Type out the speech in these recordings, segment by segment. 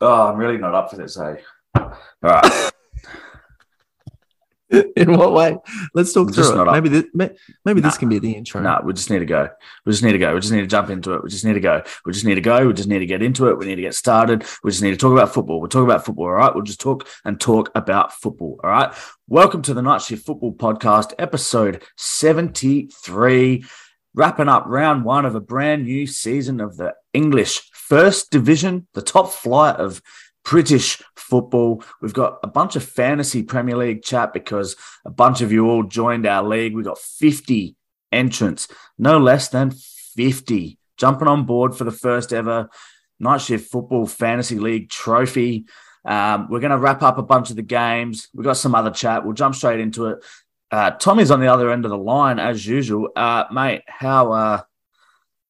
Oh, I'm really not up for this, eh? All right. In what way? Let's talk I'm through it. Maybe this, may- maybe this can be the intro. No, we just need to go. We just need to go. We just need to jump into it. We just need to go. We just need to go. We just need to get into it. We need to get started. We just need to talk about football. We'll talk about football. All right. We'll just talk and talk about football. All right. Welcome to the Night Shift Football Podcast, episode 73. Wrapping up round one of a brand new season of the English First Division, the top flight of British football. We've got a bunch of fantasy Premier League chat because a bunch of you all joined our league. We've got 50 entrants, no less than 50, jumping on board for the first ever Night Shift Football Fantasy League trophy. Um, we're going to wrap up a bunch of the games. We've got some other chat. We'll jump straight into it. Uh, Tommy's on the other end of the line as usual. Uh, mate, how uh,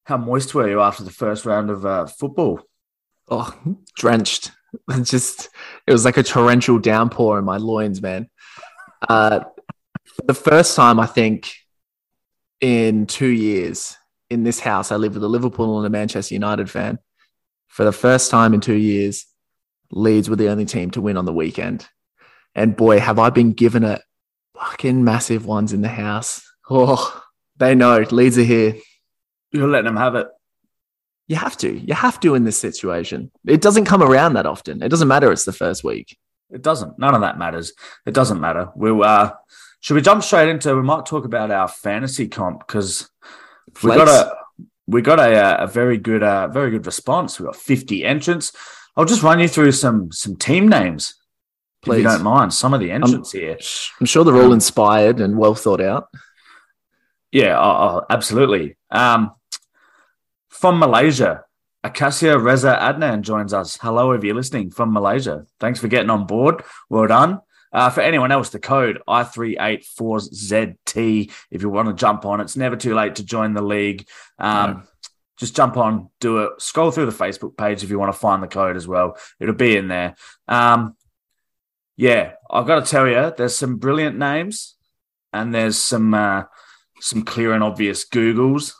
how moist were you after the first round of uh, football? Oh, drenched. Just it was like a torrential downpour in my loins, man. Uh, the first time, I think, in two years in this house, I live with a Liverpool and a Manchester United fan. For the first time in two years, Leeds were the only team to win on the weekend. And boy, have I been given a fucking massive ones in the house. Oh, they know Leeds are here. You're letting them have it. You have to. You have to in this situation. It doesn't come around that often. It doesn't matter. It's the first week. It doesn't. None of that matters. It doesn't matter. We'll uh should we jump straight into we might talk about our fantasy comp because we got a we got a, uh, a very good uh very good response. We got 50 entrants. I'll just run you through some some team names if Please. you don't mind. Some of the entrants here. I'm sure they're all inspired and well thought out. Yeah, oh, oh, absolutely. Um, from Malaysia, Akasia Reza Adnan joins us. Hello, if you're listening from Malaysia. Thanks for getting on board. Well done. Uh, for anyone else, the code I384ZT. If you want to jump on, it's never too late to join the league. Um, No. Just jump on, do it. Scroll through the Facebook page if you want to find the code as well. It'll be in there. Um, yeah, I've got to tell you, there's some brilliant names, and there's some uh, some clear and obvious Googles.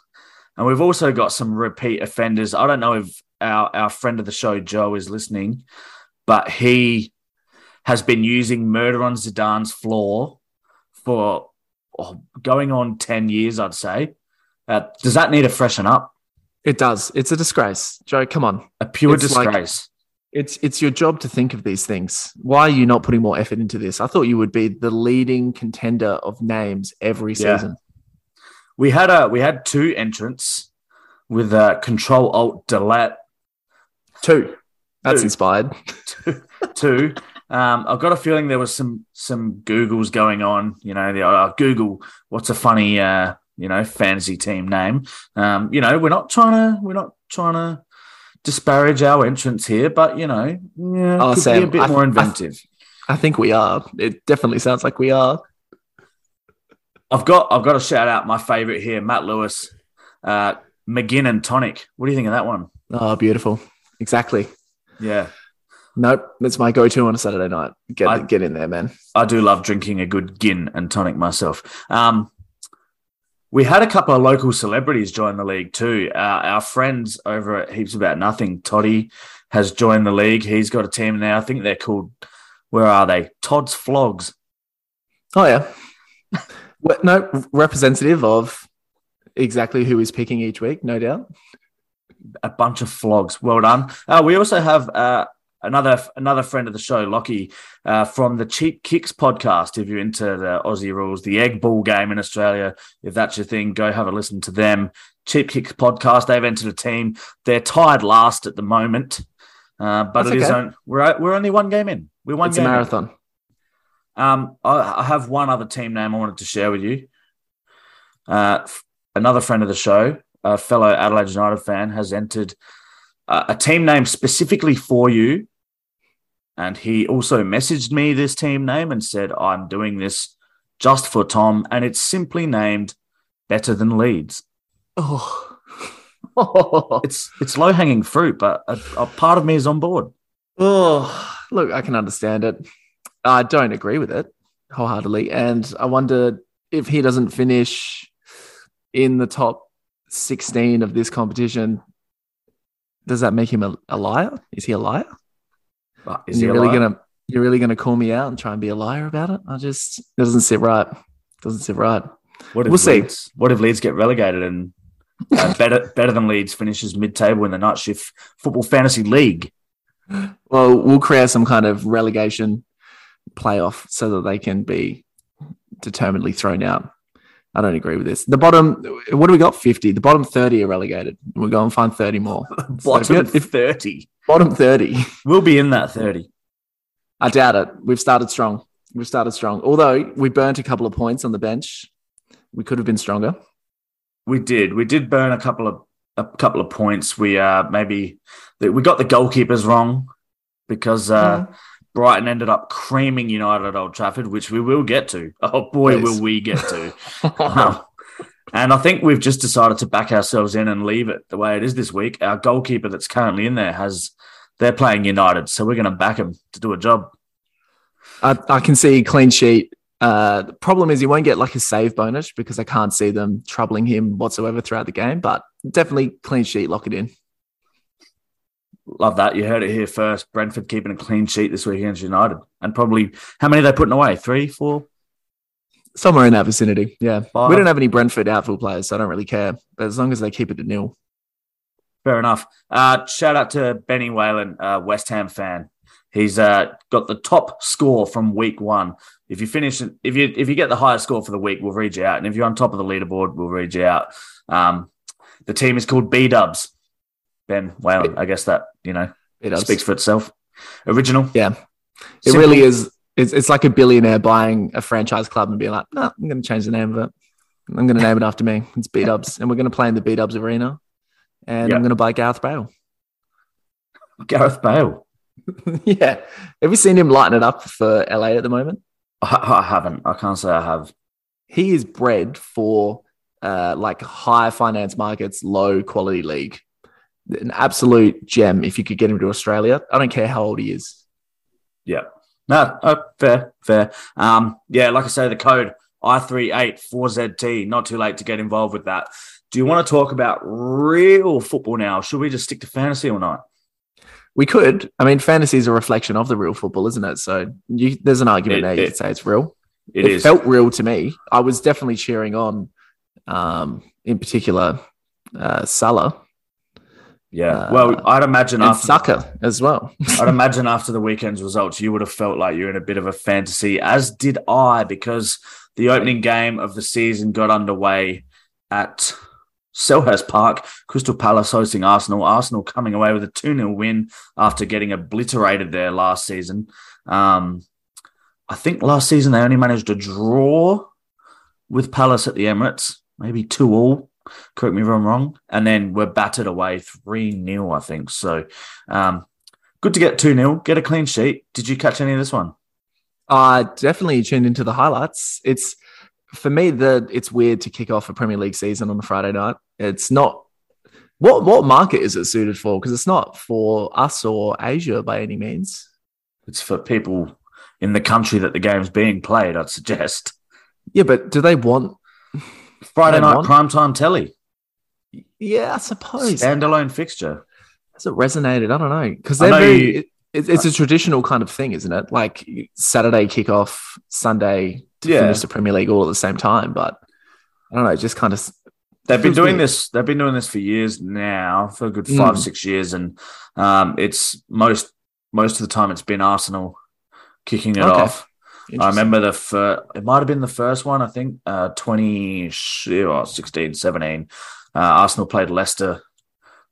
And we've also got some repeat offenders. I don't know if our, our friend of the show, Joe, is listening, but he has been using Murder on Zidane's floor for oh, going on 10 years, I'd say. Uh, does that need a freshen up? It does. It's a disgrace. Joe, come on. A pure It's like- disgrace. It's it's your job to think of these things. Why are you not putting more effort into this? I thought you would be the leading contender of names every Yeah. season. We had a we had two entrants with uh, Control Alt Delete Two. That's Two. inspired. two. Um, I've got a feeling there was some some Googles going on. You know, the uh, Google. What's a funny, uh, you know, fantasy team name? Um, you know, we're not trying to we're not trying to disparage our entrants here, but you know, yeah, Oh, could be a bit I- more I- inventive. I think we are. It definitely sounds like we are. I've got I've got to shout out my favorite here, Matt Lewis, uh, McGinn and Tonic. What do you think of that one? Oh, beautiful. Exactly. Yeah, Nope. That's my go-to on a Saturday night. Get I- get in there, man. I do love drinking a good gin and tonic myself. Um, we had a couple of local celebrities join the league too. Uh, our friends over at Heaps About Nothing, Toddy, has joined the league. He's got a team now. I think they're called, where are they? Todd's Flogs. Oh yeah. Well, no representative of exactly who is picking each week, no doubt. A bunch of flogs. Well done. Uh, we also have uh, another another friend of the show, Lockie, uh, from the Cheap Kicks podcast. If you're into the Aussie rules, the egg ball game in Australia, if that's your thing, go have a listen to them. Cheap Kicks podcast. They've entered a team. They're tied last at the moment, uh, but That's it is okay. on, we're we're only one game in. We're one it's a marathon. in. Um, I, I have one other team name I wanted to share with you. Uh, f- another friend of the show, a fellow Adelaide United fan, has entered uh, a team name specifically for you. And he also messaged me this team name and said, I'm doing this just for Tom. And it's simply named Better Than Leeds. Oh. It's it's low hanging fruit, but a, a part of me is on board. oh, look, I can understand it. I don't agree with it wholeheartedly. And I wonder if he doesn't finish in the top 16 of this competition, does that make him a, a liar? Is he a liar? Is he you're really liar? gonna you're really gonna call me out and try and be a liar about it? I just it doesn't sit right. Doesn't sit right. What if We'll see. Leeds, What if Leeds get relegated and uh, better better than Leeds finishes mid table in the night shift football fantasy league? Well, we'll create some kind of relegation playoff so that they can be determinedly thrown out. I don't agree with this. The bottom, what do we got? 50. The bottom 30 are relegated. We'll go and find 30 more. Bottom if- if- thirty. Bottom 30. We'll be in that thirty. I doubt it. We've started strong. We've started strong. Although we burnt a couple of points on the bench, we could have been stronger. We did. We did burn a couple of a couple of points. We uh maybe we got the goalkeepers wrong because uh Mm. Brighton ended up creaming United at Old Trafford, which we will get to. Oh boy, Yes. will we get to! Um, and I think we've just decided to back ourselves in and leave it the way it is this week. Our goalkeeper that's currently in there has they're playing United, so we're going to back him to do a job. I, I can see clean sheet. Uh, the problem is he won't get like a save bonus because I can't see them troubling him whatsoever throughout the game. But definitely clean sheet, lock it in. Love that. You heard it here first. Brentford keeping a clean sheet this week against United, and probably how many are they putting away? Three, four. Somewhere in that vicinity. Yeah. Five. We don't have any Brentford outfield players, so I don't really care. But as long as they keep it to nil. Fair enough. Uh, shout out to Benny Whalen, uh, West Ham fan. He's uh, got the top score from week one. If you finish, if you if you get the highest score for the week, we'll read you out. And if you're on top of the leaderboard, we'll read you out. Um, the team is called B Dubs. Ben Whalen. I guess that you know It does. speaks for itself. Original. Yeah. It Simple. really is. It's, it's like a billionaire buying a franchise club and being like, no, I'm going to change the name of it. I'm going to name it after me. It's B Dubs. and we're going to play in the B Dubs arena. And Yeah. I'm going to buy Gareth Bale. Gareth Bale. yeah. Have you seen him lighten it up for LA at the moment? I, I haven't. I can't say I have. He is bred for uh, like high finance markets, low quality league. An absolute gem if you could get him to Australia. I don't care how old he is. Yeah. No, oh, fair, fair. Um, yeah, like I say, the code I384ZT, not too late to get involved with that. Do you want to talk about real football now? Should we just stick to fantasy or not? We could. I mean, fantasy is a reflection of the real football, isn't it? So you, there's an argument It- there. You it- could say it's real. It it is. felt real to me. I was definitely cheering on, um, in particular, uh, Salah yeah. uh, well, I'd imagine and after Saka as well. I'd imagine after the weekend's results, you would have felt like you're in a bit of a fantasy, as did I, because the opening game of the season got underway at Selhurst Park, Crystal Palace hosting Arsenal. Arsenal coming away with a 2 0 win after getting obliterated there last season. Um, I think last season they only managed to draw with Palace at the Emirates, maybe 2 all. Correct me if I'm wrong. And then we're battered away 3 0, I think. So, um, good to get 2 0, get a clean sheet. Did you catch any of this one? I definitely tuned into the highlights. It's for me the it's weird to kick off a Premier League season on a Friday night. It's not what what market is it suited for? Because it's not for us or Asia by any means. It's for people in the country that the game's being played, I'd suggest. Yeah, but do they want? Friday They night want- primetime telly, Yeah, I suppose. standalone fixture. Has it resonated? I don't know because they're know very. you- it, it's- a traditional kind of thing, isn't it? Like Saturday kickoff, Sunday to Yeah. finish the Premier League all at the same time. But I don't know, just kind of They've been doing this. They've been doing this for years now, for a good five, Mm. six years, and um, it's most most of the time it's been Arsenal kicking it Okay. off. I remember the first it might have been the first one, I think, uh, 20, or 16, 17. Uh, Arsenal played Leicester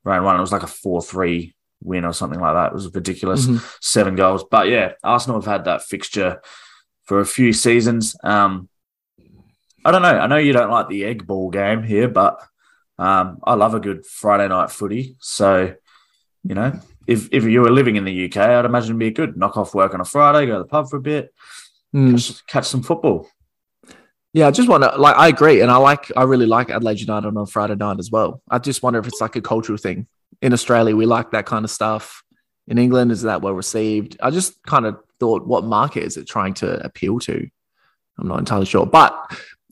round one. It was like a 4 3 win or something like that. It was ridiculous. Mhm. Seven goals. But yeah, Arsenal have had that fixture for a few seasons. Um, I don't know. I know you don't like the egg ball game here, but um, I love a good Friday night footy. So, you know, if, if you were living in the UK, I'd imagine it'd be a good. Knock off work on a Friday, go to the pub for a bit, Mm. catch, catch some football. Yeah, I just want to Like, I agree, and I like, I really like Adelaide United on Friday night as well. I just wonder if it's like a cultural thing. In Australia, we like that kind of stuff. In England, is that well received? I just kind of thought, what market is it trying to appeal to? I'm not entirely sure. But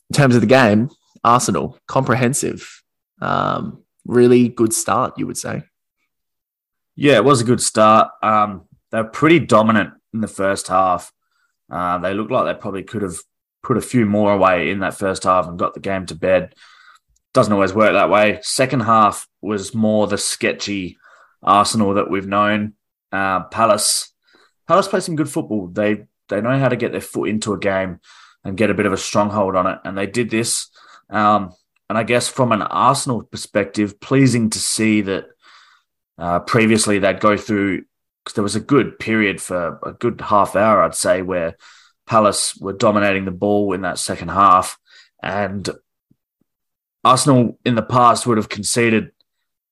in terms of the game, Arsenal comprehensive, um, really good start, you would say. Yeah, it was a good start. Um, they're pretty dominant in the first half. Uh, they looked like they probably could have put a few more away in that first half and got the game to bed. Doesn't always work that way. Second half was more the sketchy Arsenal that we've known. Uh, Palace, Palace play some good football. They they know how to get their foot into a game and get a bit of a stronghold on it, and they did this. Um, and I guess from an Arsenal perspective, pleasing to see that uh, previously they'd go through because there was a good period for a good half hour, I'd say, where Palace were dominating the ball in that second half, and Arsenal in the past would have conceded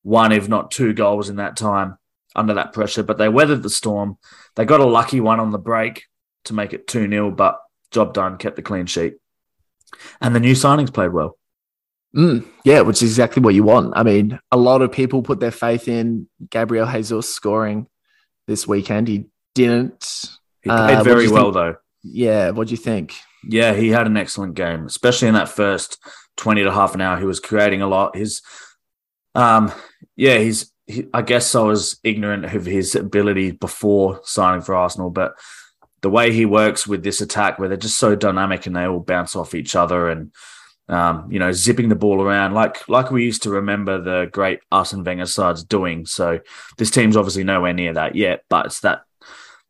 one, if not two goals in that time under that pressure, but they weathered the storm. They got a lucky one on the break to make it 2 0, but job done, kept the clean sheet. And the new signings played well. Mm, yeah, which is exactly what you want. I mean, a lot of people put their faith in Gabriel Jesus scoring this weekend. He didn't. He played uh, very well, think? though. Yeah, what do you think? Yeah, he had an excellent game, especially in that first 20 to half an hour. He was creating a lot. His, um, yeah, he's, he, I guess I was ignorant of his ability before signing for Arsenal, but the way he works with this attack, where they're just so dynamic and they all bounce off each other and, um, you know, zipping the ball around like like we used to remember the great Arsene Wenger sides doing. So this team's obviously nowhere near that yet, but it's that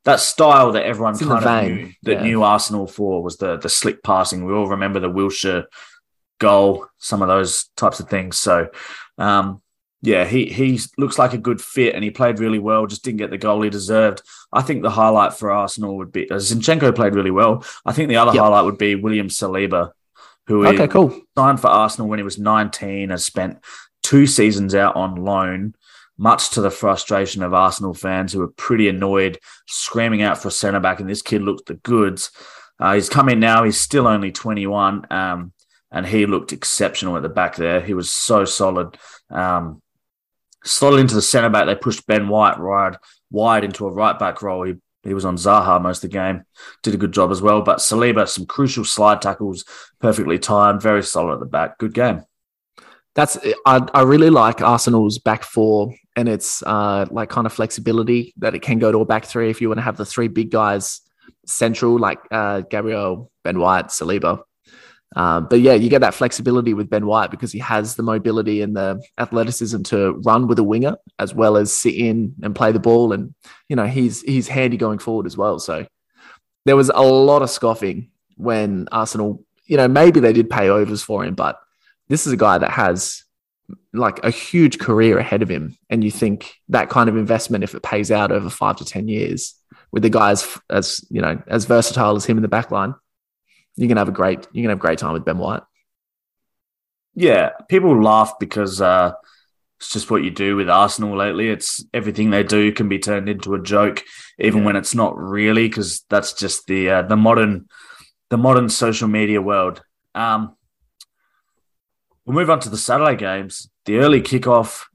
that style that everyone it's kind of knew that yeah. knew Arsenal for was the the slick passing. We all remember the Wilshere goal, some of those types of things. So um, yeah, he he looks like a good fit and he played really well, just didn't get the goal he deserved. I think the highlight for Arsenal would be uh, Zinchenko played really well. I think the other yep. highlight would be William Saliba, who okay, cool. signed for Arsenal when he was 19, has spent two seasons out on loan, much to the frustration of Arsenal fans who were pretty annoyed, screaming out for a centre back, and this kid looked the goods. Uh, he's come in now, he's still only 21. Um, and he looked exceptional at the back there. He was so solid. Um, slotted into the centre back. They pushed Ben White wide, wide into a right back role. He he was on Zaha most of the game, did a good job as well. But Saliba, some crucial slide tackles, perfectly timed, very solid at the back. Good game. That's I, I really like Arsenal's back four and its uh, like kind of flexibility that it can go to a back three if you want to have the three big guys central like uh, Gabriel, Ben White, Saliba. Um, but yeah, you get that flexibility with Ben White because he has the mobility and the athleticism to run with a winger as well as sit in and play the ball. And, you know, he's, he's handy going forward as well. So there was a lot of scoffing when Arsenal, you know, maybe they did pay overs for him, but this is a guy that has like a huge career ahead of him. And you think that kind of investment, if it pays out over five to 10 years with the guys as, you know, as versatile as him in the back line, you can have a great you can have a great time with Ben White. Yeah, people laugh because uh, it's just what you do with Arsenal lately. It's everything they do can be turned into a joke, even yeah. when it's not really, because that's just the uh, the modern the modern social media world. Um, we'll move on to the Saturday games. The early kickoff.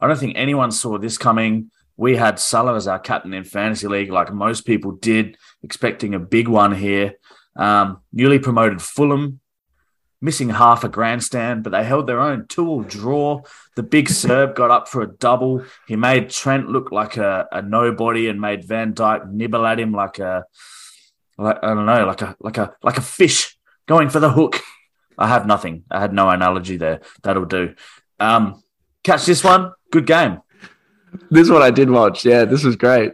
I don't think anyone saw this coming. We had Salah as our captain in fantasy league, like most people did, expecting a big one here. Um, newly promoted Fulham, missing half a grandstand, but they held their own two-all draw. The big Serb got up for a double. He made Trent look like a, a nobody and made Van Dijk nibble at him like a, like, I don't know, like a like a like a fish going for the hook. I have nothing. I had no analogy there. That'll do. Um, catch this one. Good game. This one I did watch. Yeah, this was great.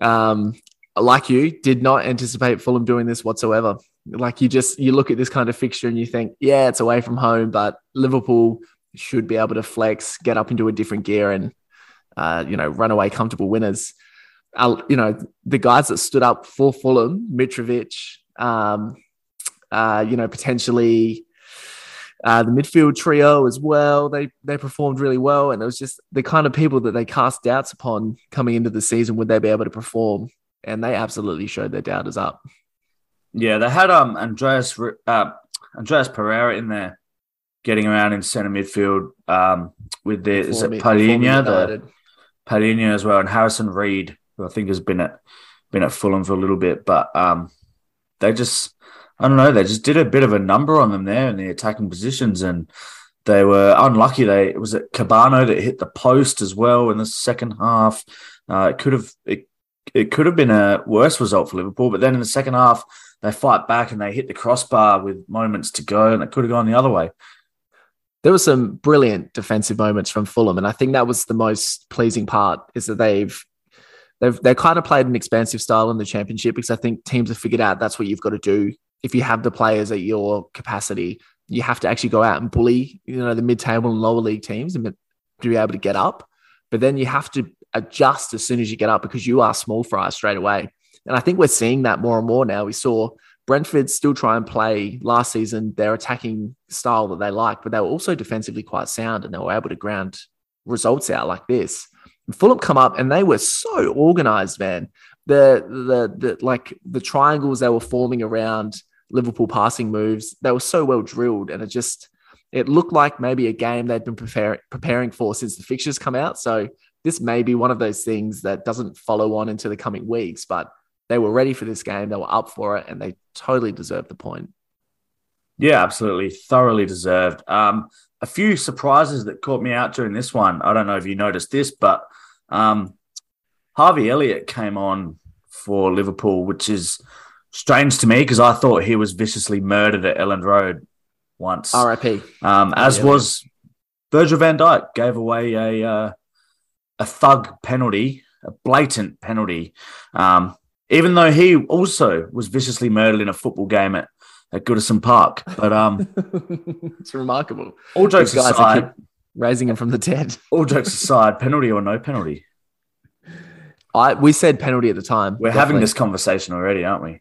Um, like you, did not anticipate Fulham doing this whatsoever. Like you just you look at this kind of fixture and you think, yeah, it's away from home, but Liverpool should be able to flex, get up into a different gear, and uh, you know run away comfortable winners. Uh, you know the guys that stood up for Fulham, Mitrovic, um, uh, you know potentially. Uh, the midfield trio as well. They they performed really well, and it was just the kind of people that they cast doubts upon coming into the season. Would they be able to perform? and they absolutely showed their doubters up. Yeah, they had um Andreas uh, Andreas Pereira in there, getting around in centre midfield um, with the is it Palhinha, the Palhinha as well, and Harrison Reed, who I think has been at been at Fulham for a little bit, but um, they just I don't know, they just did a bit of a number on them there in the attacking positions, and they were unlucky. They was it Cabano that hit the post as well in the second half. Uh, it could have it it could have been a worse result for Liverpool. But then in the second half, they fight back and they hit the crossbar with moments to go, and it could have gone the other way. There were some brilliant defensive moments from Fulham, and I think that was the most pleasing part is that they've they've they kind of played an expansive style in the championship because I think teams have figured out that's what you've got to do if you have the players at your capacity. You have to actually go out and bully, you know, the mid-table and lower league teams and to be able to get up. But then you have to adjust as soon as you get up because you are small fry straight away. And I think we're seeing that more and more now. We saw Brentford still try and play last season their attacking style that they like, but they were also defensively quite sound and they were able to ground results out like this. And Fulham come up and they were so organized, man. The, the the like the triangles they were forming around Liverpool passing moves, they were so well drilled, and it just it looked like maybe a game they'd been prepare, preparing for since the fixtures come out. So this may be one of those things that doesn't follow on into the coming weeks, but they were ready for this game. They were up for it and they totally deserved the point. Yeah, absolutely. Thoroughly deserved. Um, a few surprises that caught me out during this one. I don't know if you noticed this, but um, Harvey Elliott came on for Liverpool, which is strange to me because I thought he was viciously murdered at Elland Road once. RIP. Um, as was Virgil van Dijk, gave away a uh, a thug penalty, a blatant penalty. Um, even though he also was viciously murdered in a football game at, at Goodison Park. But um, it's remarkable. All jokes aside, raising him from the dead. all jokes aside, penalty or no penalty. I we said penalty at the time. We're definitely. having this conversation already, aren't we?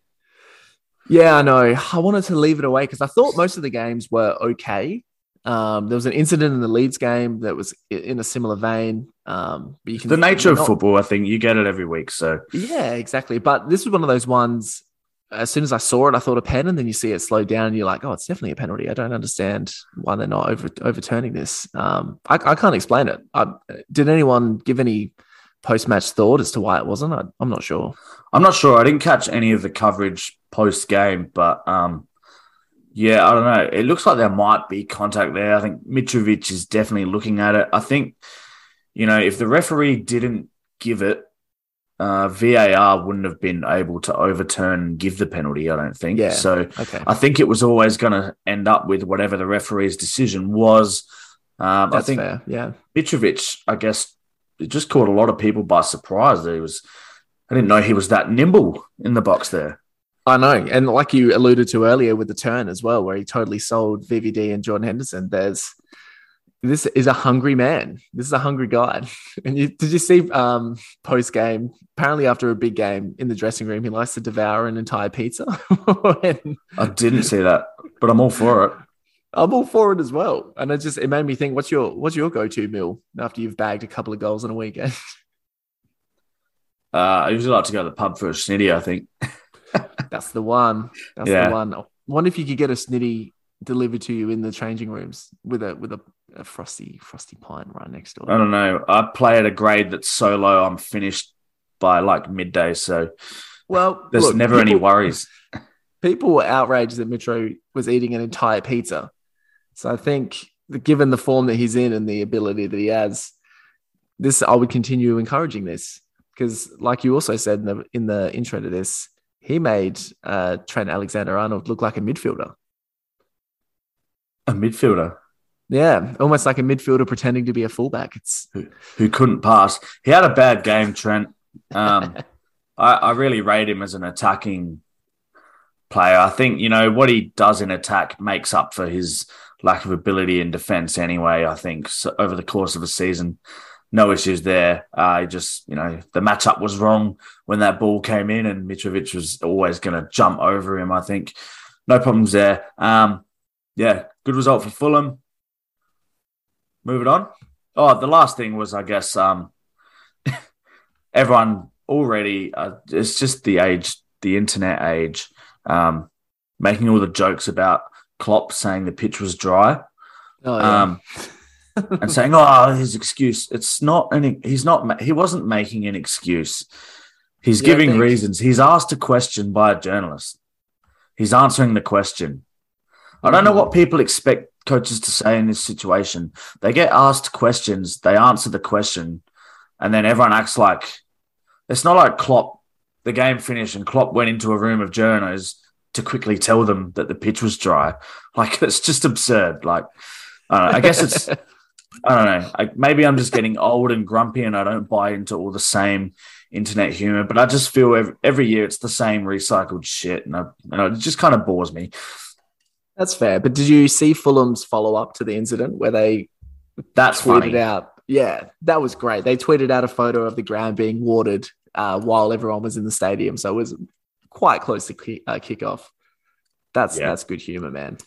Yeah, I know. I wanted to leave it away because I thought most of the games were okay. Um, there was an incident in the Leeds game that was in a similar vein. Um, but you can, the nature of football, I think you get it every week. So yeah, exactly. But this was one of those ones. As soon as I saw it, I thought a pen, and then you see it slow down, and you're like, "Oh, it's definitely a penalty." I don't understand why they're not over, overturning this. Um, I, I, can't explain it. I, did anyone give any post match thought as to why it wasn't? I, am not sure. I'm not sure. I didn't catch any of the coverage post game, but um, yeah, I don't know. It looks like there might be contact there. I think Mitrovic is definitely looking at it. I think, you know, if the referee didn't give it, uh, VAR wouldn't have been able to overturn and give the penalty, I don't think. Yeah. So okay. I think it was always going to end up with whatever the referee's decision was. Um, I think, fair. yeah. Mitrovic, I guess, it just caught a lot of people by surprise that he was. I didn't know he was that nimble in the box there. I know. And like you alluded to earlier with the turn as well, where he totally sold VVD and Jordan Henderson, there's this is a hungry man. This is a hungry guy. And you, did you see um, post game? Apparently, after a big game in the dressing room, he likes to devour an entire pizza. and, I didn't see that, but I'm all for it. I'm all for it as well. And it just it made me think, what's your what's your go to meal after you've bagged a couple of goals in a weekend? Uh, I usually like to go to the pub for a snitty. I think. That's the one. That's yeah. the one. I wonder if you could get a snitty delivered to you in the changing rooms with a with a, a frosty frosty pint right next door. I don't know. I play at a grade that's so low. I'm finished by like midday. So well, there's look, never people, any worries. People were outraged that Mitro was eating an entire pizza. So I think, given the form that he's in and the ability that he has, this I would continue encouraging this because, like you also said in the in the intro to this, he made uh, Trent Alexander Arnold look like a midfielder. A midfielder? Yeah, almost like a midfielder pretending to be a fullback. It's who, who couldn't pass. He had a bad game, Trent. Um, I, I really rate him as an attacking player. I think you know what he does in attack makes up for his lack of ability in defense. Anyway, I think so over the course of a season, no issues there. Uh, just, you know, the matchup was wrong when that ball came in, and Mitrovic was always going to jump over him. I think no problems there. Um, yeah, good result for Fulham. Moving on. Oh, the last thing was, I guess, um, everyone already, uh, it's just the age, the internet age, um, making all the jokes about Klopp saying the pitch was dry. Oh, yeah. Um, and saying, "Oh, his excuse." It's not any. He's not. He wasn't making an excuse. He's yeah, giving reasons. He's asked a question by a journalist. He's answering the question. I don't know what people expect coaches to say in this situation. They get asked questions, they answer the question, and then everyone acts like it's not like Klopp the game finished and Klopp went into a room of journos to quickly tell them that the pitch was dry. Like it's just absurd. Like I, I guess it's I don't know. I, maybe I'm just getting old and grumpy, and I don't buy into all the same internet humor. But I just feel every, every year it's the same recycled shit, and, I, and it just kind of bores me. That's fair. But did you see Fulham's follow up to the incident where they That's tweeted funny. out? Yeah, that was great. They tweeted out a photo of the ground being watered uh, while everyone was in the stadium, so it was quite close to kick, uh, kickoff. That's Yeah. that's good humor, man.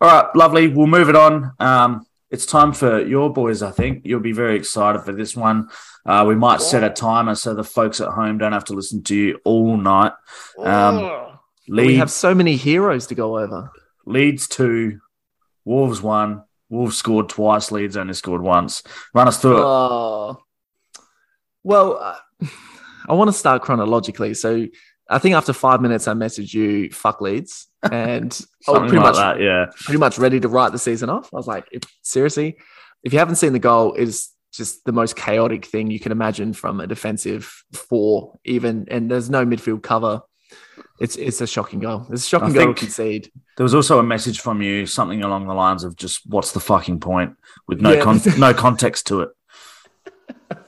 All right, lovely. We'll move it on. Um, it's time for your boys. I think you'll be very excited for this one. Uh, we might set a timer so the folks at home don't have to listen to you all night. Um, we have so many heroes to go over. Leeds two, Wolves one. Wolves scored twice. Leeds only scored once. Run us through it. Oh, well, uh, I want to start chronologically. So I think after five minutes, I messaged you, "Fuck Leeds," and I was pretty like much that. Yeah. pretty much ready to write the season off. I was like, if, seriously, if you haven't seen the goal, it is just the most chaotic thing you can imagine from a defensive four, even, and there's no midfield cover. It's it's a shocking goal. It's a shocking I goal concede. There was also a message from you, something along the lines of just "What's the fucking point?" with no Yeah. con- no context to it.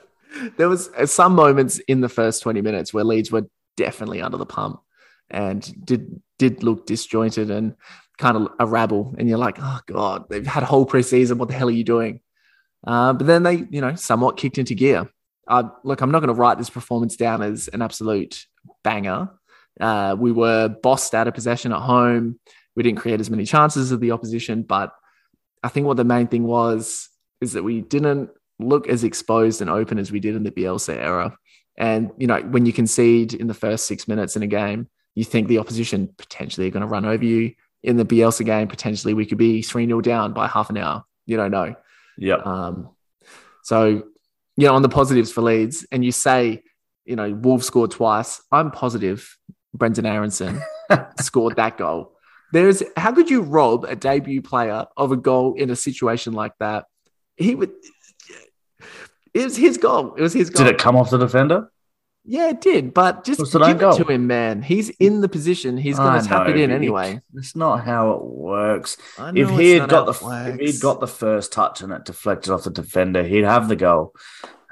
There was uh, some moments in the first 20 minutes where Leeds were definitely under the pump and did did look disjointed and kind of a rabble. And you're like, oh god, they've had a whole preseason. What the hell are you doing? Uh, but then they, you know, somewhat kicked into gear. Uh, look, I'm not going to write this performance down as an absolute banger. Uh, we were bossed out of possession at home. We didn't create as many chances of the opposition, but I think what the main thing was is that we didn't look as exposed and open as we did in the Bielsa era. And you know, when you concede in the first six minutes in a game, you think the opposition potentially are going to run over you. In the Bielsa game, potentially we could be 3 0 down by half an hour. You don't know. Yep. Um, so, you know, on the positives for Leeds, and you say, you know, Wolves scored twice. I'm positive Brenden Aaronson scored that goal. There's how could you rob a debut player of a goal in a situation like that? He would. It was his goal. It was his goal. Did it come off the defender? Yeah, it did. But just give it goal? to him, man. He's in the position. He's going to tap know, it in anyway. That's not how it works. If he had got the if he'd got the first touch and it deflected off the defender, he'd have the goal.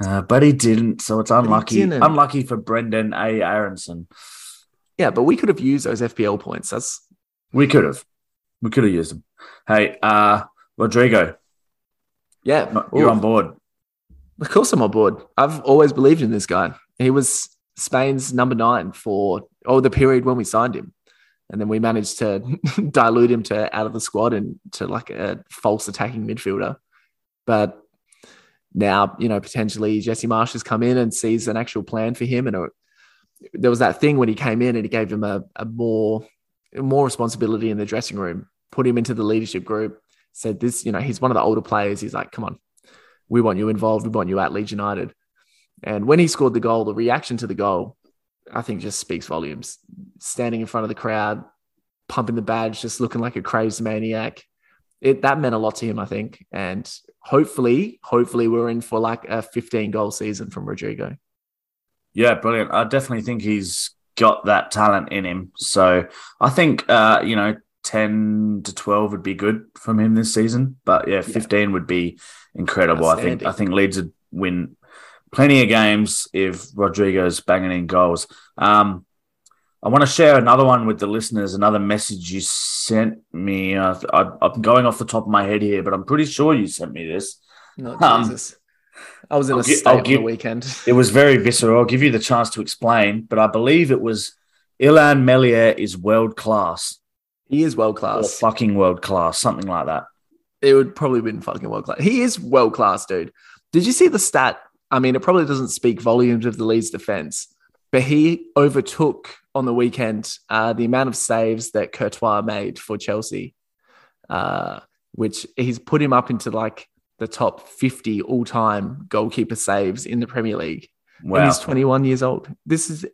Uh, but he didn't, so it's unlucky. Unlucky for Brenden A. Aaronson. yeah, but we could have used those FPL points. That's We could have, we could have used them. Hey, uh, Rodrigo, yeah. you're Ooh. on board. Of course, I'm on board. I've always believed in this guy. He was Spain's number nine for oh the period when we signed him, and then we managed to dilute him to out of the squad and to like a false attacking midfielder. But now, you know, potentially Jesse Marsch has come in and sees an actual plan for him, and there was that thing when he came in and he gave him a, a more more responsibility in the dressing room, put him into the leadership group. Said this, you know, he's one of the older players. He's like, come on, we want you involved. We want you at Leeds United. And when he scored the goal, the reaction to the goal, I think just speaks volumes. Standing in front of the crowd, pumping the badge, just looking like a crazed maniac. It that meant a lot to him, I think. And hopefully, hopefully we're in for like a 15 goal season from Rodrigo. Yeah, brilliant. I definitely think he's got that talent in him. So I think uh, you know, ten to twelve would be good from him this season. But yeah, fifteen would be incredible. I think I think Leeds would win plenty of games if Rodrigo's banging in goals. Um, I want to share another one with the listeners. Another message you sent me. Uh, I, I'm going off the top of my head here, but I'm pretty sure you sent me this. Not Um, Jesus. I was in I'll a gi- state I'll on give- the weekend. It was very visceral. I'll give you the chance to explain, but I believe it was Illan Meslier is world class He is world or class. fucking world class, something like that. It would probably been fucking world class. He is world class, dude. Did you see the stat? I mean, it probably doesn't speak volumes of the Leeds defense, but he overtook on the weekend uh, the amount of saves that Courtois made for Chelsea, uh, which he's put him up into like the top 50 all time goalkeeper saves in the Premier League. And Wow. he's 21 years old. This is,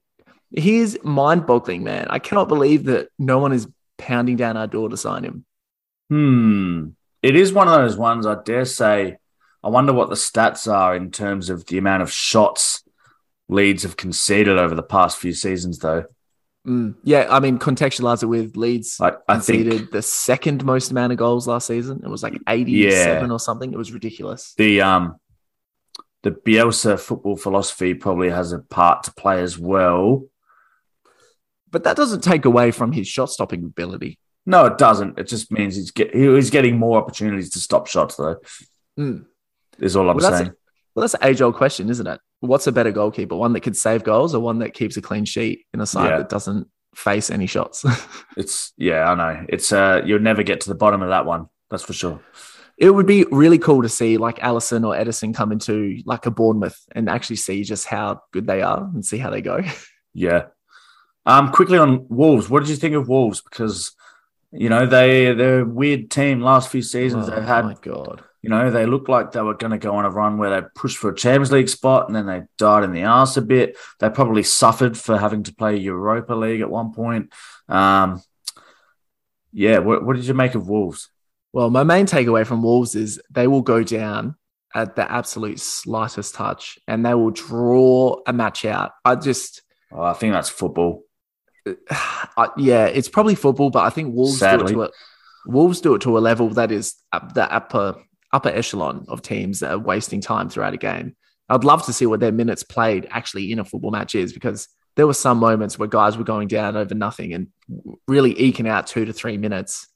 he is mind boggling, man. I cannot believe that no one is pounding down our door to sign him. Hmm. It is one of those ones, I dare say. I wonder what the stats are in terms of the amount of shots Leeds have conceded over the past few seasons, though. Mm, yeah, I mean, contextualize it with Leeds I, I conceded think the second most amount of goals last season. It was like 87 or something. It was ridiculous. the um the Bielsa football philosophy probably has a part to play as well. But that doesn't take away from his shot stopping ability. No, it doesn't. It just means he's get, he's getting more opportunities to stop shots, though. Mm. Is all I'm Well, saying. Well, that's an age old question, isn't it? What's a better goalkeeper? One that can save goals or one that keeps a clean sheet in a side Yeah. that doesn't face any shots? It's yeah, I know. It's uh, you'll never get to the bottom of that one. That's for sure. it would be really cool to see like Alisson or Ederson come into like a Bournemouth and actually see just how good they are and see how they go. Yeah. Um, quickly on Wolves. What did you think of Wolves? Because you know they they're a weird team. Last few seasons oh they've had my god. You know, they looked like they were going to go on a run where they pushed for a Champions League spot and then they died in the arse a bit. They probably suffered for having to play Europa League at one point. Um, yeah, what, what did you make of Wolves? Well, my main takeaway from Wolves is they will go down at the absolute slightest touch and they will draw a match out. I just, Oh, I think that's football. I, yeah, it's probably football, but I think Wolves Sadly. do it to a, Wolves do it to a level that is the upper upper echelon of teams that are wasting time throughout a game. I'd love to see what their minutes played actually in a football match is because there were some moments where guys were going down over nothing and really eking out two to three minutes.